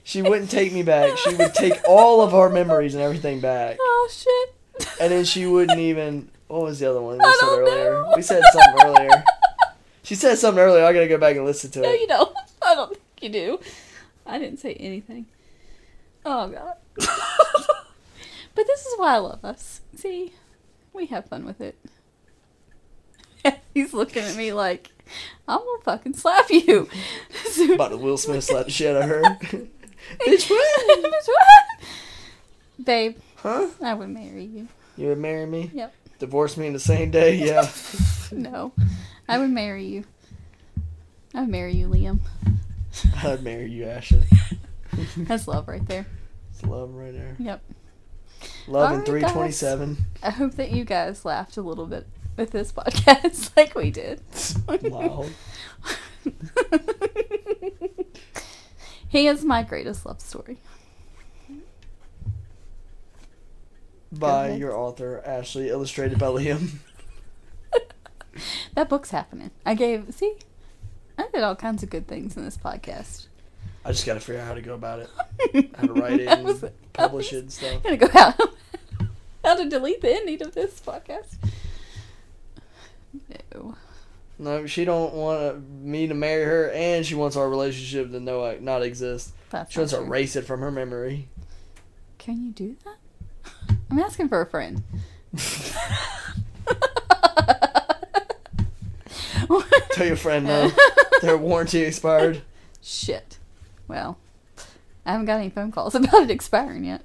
Speaker 1: She wouldn't take me back. She would take all of our memories and everything back.
Speaker 2: oh shit.
Speaker 1: And then she wouldn't even. What was the other one we
Speaker 2: I
Speaker 1: said
Speaker 2: don't
Speaker 1: earlier?
Speaker 2: know.
Speaker 1: We said something earlier. She said something earlier. I gotta go back and listen to it.
Speaker 2: No, you don't. I don't think you do. I didn't say anything. Oh god. but this is why I love us. See, we have fun with it. He's looking at me like, I'm gonna fucking slap you.
Speaker 1: About to Will Smith slap the shit out of her. Bitch, what?
Speaker 2: Bitch, what? Babe,
Speaker 1: Huh?
Speaker 2: I would marry you.
Speaker 1: You would marry me?
Speaker 2: Yep.
Speaker 1: Divorce me in the same day? Yeah.
Speaker 2: No, I would marry you. I would marry you, Liam.
Speaker 1: I'd marry you, Ashley.
Speaker 2: That's love right there.
Speaker 1: It's love right there.
Speaker 2: Yep.
Speaker 1: Love in
Speaker 2: Alright, guys.
Speaker 1: 327.
Speaker 2: I hope that you guys laughed a little bit with this podcast like we did.
Speaker 1: Wow.
Speaker 2: he is my greatest love story.
Speaker 1: by your author Ashley, illustrated by Liam.
Speaker 2: That book's happening. I gave see, I did all kinds of good things in this podcast.
Speaker 1: I just got to figure out how to go about it, how to write it, and
Speaker 2: was-
Speaker 1: publish it and stuff.
Speaker 2: I'm gonna go out. How to delete the ending of this podcast? No.
Speaker 1: No, she don't want uh, me to marry her, and she wants our relationship to no like, not exist.
Speaker 2: That's
Speaker 1: She wants to erase it from her memory.
Speaker 2: Can you do that? I'm asking for a friend.
Speaker 1: Tell your friend no, their warranty expired.
Speaker 2: Shit. Well, I haven't got any phone calls about it expiring yet.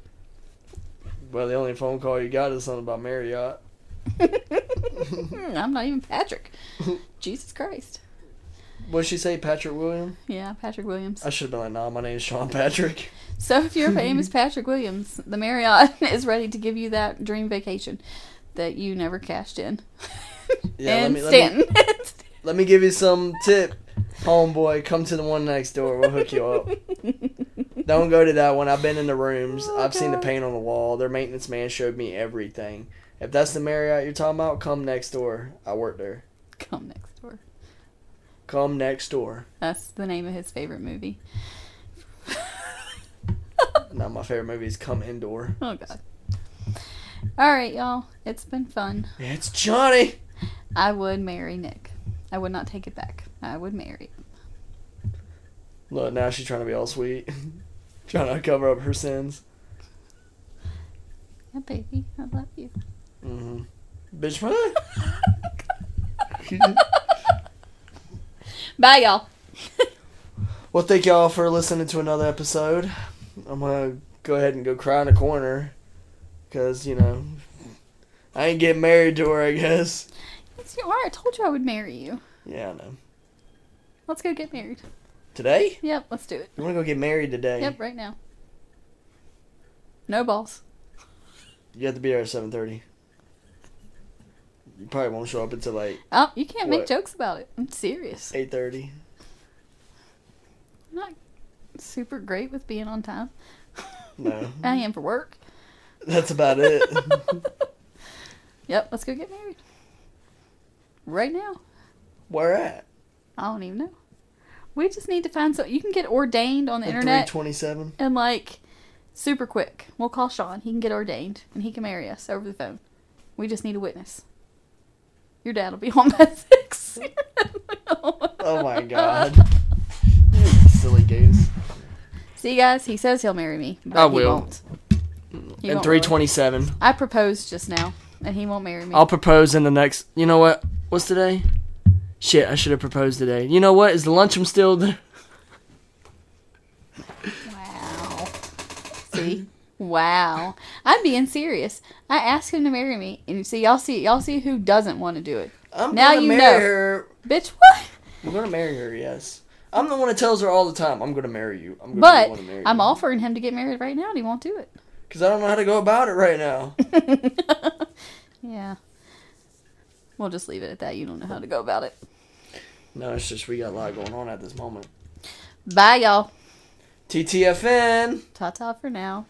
Speaker 1: Well, the only phone call you got is something about Marriott.
Speaker 2: Hmm, I'm not even Patrick. Jesus Christ.
Speaker 1: What did she say, Patrick Williams?
Speaker 2: Yeah, Patrick Williams.
Speaker 1: I should have been like, nah, my name is Sean Patrick.
Speaker 2: So if you're famous Patrick Williams, the Marriott is ready to give you that dream vacation that you never cashed in.
Speaker 1: Yeah,
Speaker 2: and
Speaker 1: let me, let me let me give you some tip, homeboy. Come to the one next door. We'll hook you up. Don't go to that one. I've been in the rooms.
Speaker 2: Oh,
Speaker 1: I've seen the paint on the wall. Their maintenance man showed me everything. If that's the Marriott you're talking about, come next door. I work there.
Speaker 2: Come next door.
Speaker 1: Come next door.
Speaker 2: That's the name of his favorite movie.
Speaker 1: Now my favorite movie is Come Indoor.
Speaker 2: Oh god. All right, y'all. It's been fun.
Speaker 1: It's Johnny.
Speaker 2: I would marry Nick. I would not take it back. I would marry. him.
Speaker 1: Look, now she's trying to be all sweet, trying to cover up her sins.
Speaker 2: Yeah, baby. I love you.
Speaker 1: Hmm Bitch, what?
Speaker 2: Bye, y'all.
Speaker 1: well, thank y'all for listening to another episode. I'm gonna go ahead and go cry in a corner, cause you know I ain't getting married to her. I guess.
Speaker 2: It's, all right, I told you I would marry you.
Speaker 1: Yeah, I know.
Speaker 2: Let's go get married.
Speaker 1: Today?
Speaker 2: Yep, let's do it.
Speaker 1: You wanna go get married today?
Speaker 2: Yep, right now. No balls.
Speaker 1: You have to be there at seven thirty. You probably won't show up until like
Speaker 2: Oh, you can't make jokes about it. I'm serious.
Speaker 1: eight thirty.
Speaker 2: I'm not super great with being on time.
Speaker 1: No,
Speaker 2: I am for work.
Speaker 1: that's about it.
Speaker 2: Yep, let's go get married. Right now.
Speaker 1: Where at?
Speaker 2: I don't even know. We just need to find so you can get ordained on the
Speaker 1: Three
Speaker 2: internet
Speaker 1: twenty-seven.
Speaker 2: and like super quick. We'll call Sean. He can get ordained and he can marry us over the phone. We just need a witness. Your dad will be home by six.
Speaker 1: Oh my god. You Silly goose.
Speaker 2: See, guys, he says he'll marry me, but
Speaker 1: I
Speaker 2: he
Speaker 1: will.
Speaker 2: won't. He
Speaker 1: And
Speaker 2: won't
Speaker 1: three
Speaker 2: really. I proposed just now, and he won't marry me.
Speaker 1: I'll propose in the next. You know what? What's today? Shit, I should have proposed today. You know what? Is the lunchroom still there?
Speaker 2: Wow. See? Wow. I'm being serious. I asked him to marry me, and you see, y'all see, y'all see who doesn't want to do it.
Speaker 1: I'm
Speaker 2: Now you
Speaker 1: marry
Speaker 2: know.
Speaker 1: her.
Speaker 2: Bitch, what?
Speaker 1: I'm gonna marry her. Yes. I'm the one that tells her all the time, "I'm gonna marry you." I'm gonna
Speaker 2: But
Speaker 1: wanna marry
Speaker 2: I'm
Speaker 1: you.
Speaker 2: offering him to get married right now, and he won't do it.
Speaker 1: because I don't know how to go about it right now.
Speaker 2: yeah. We'll just leave it at that. You don't know how to go about it.
Speaker 1: no, it's just we got a lot going on at this moment.
Speaker 2: Bye, y'all.
Speaker 1: TTFN.
Speaker 2: Ta ta for now.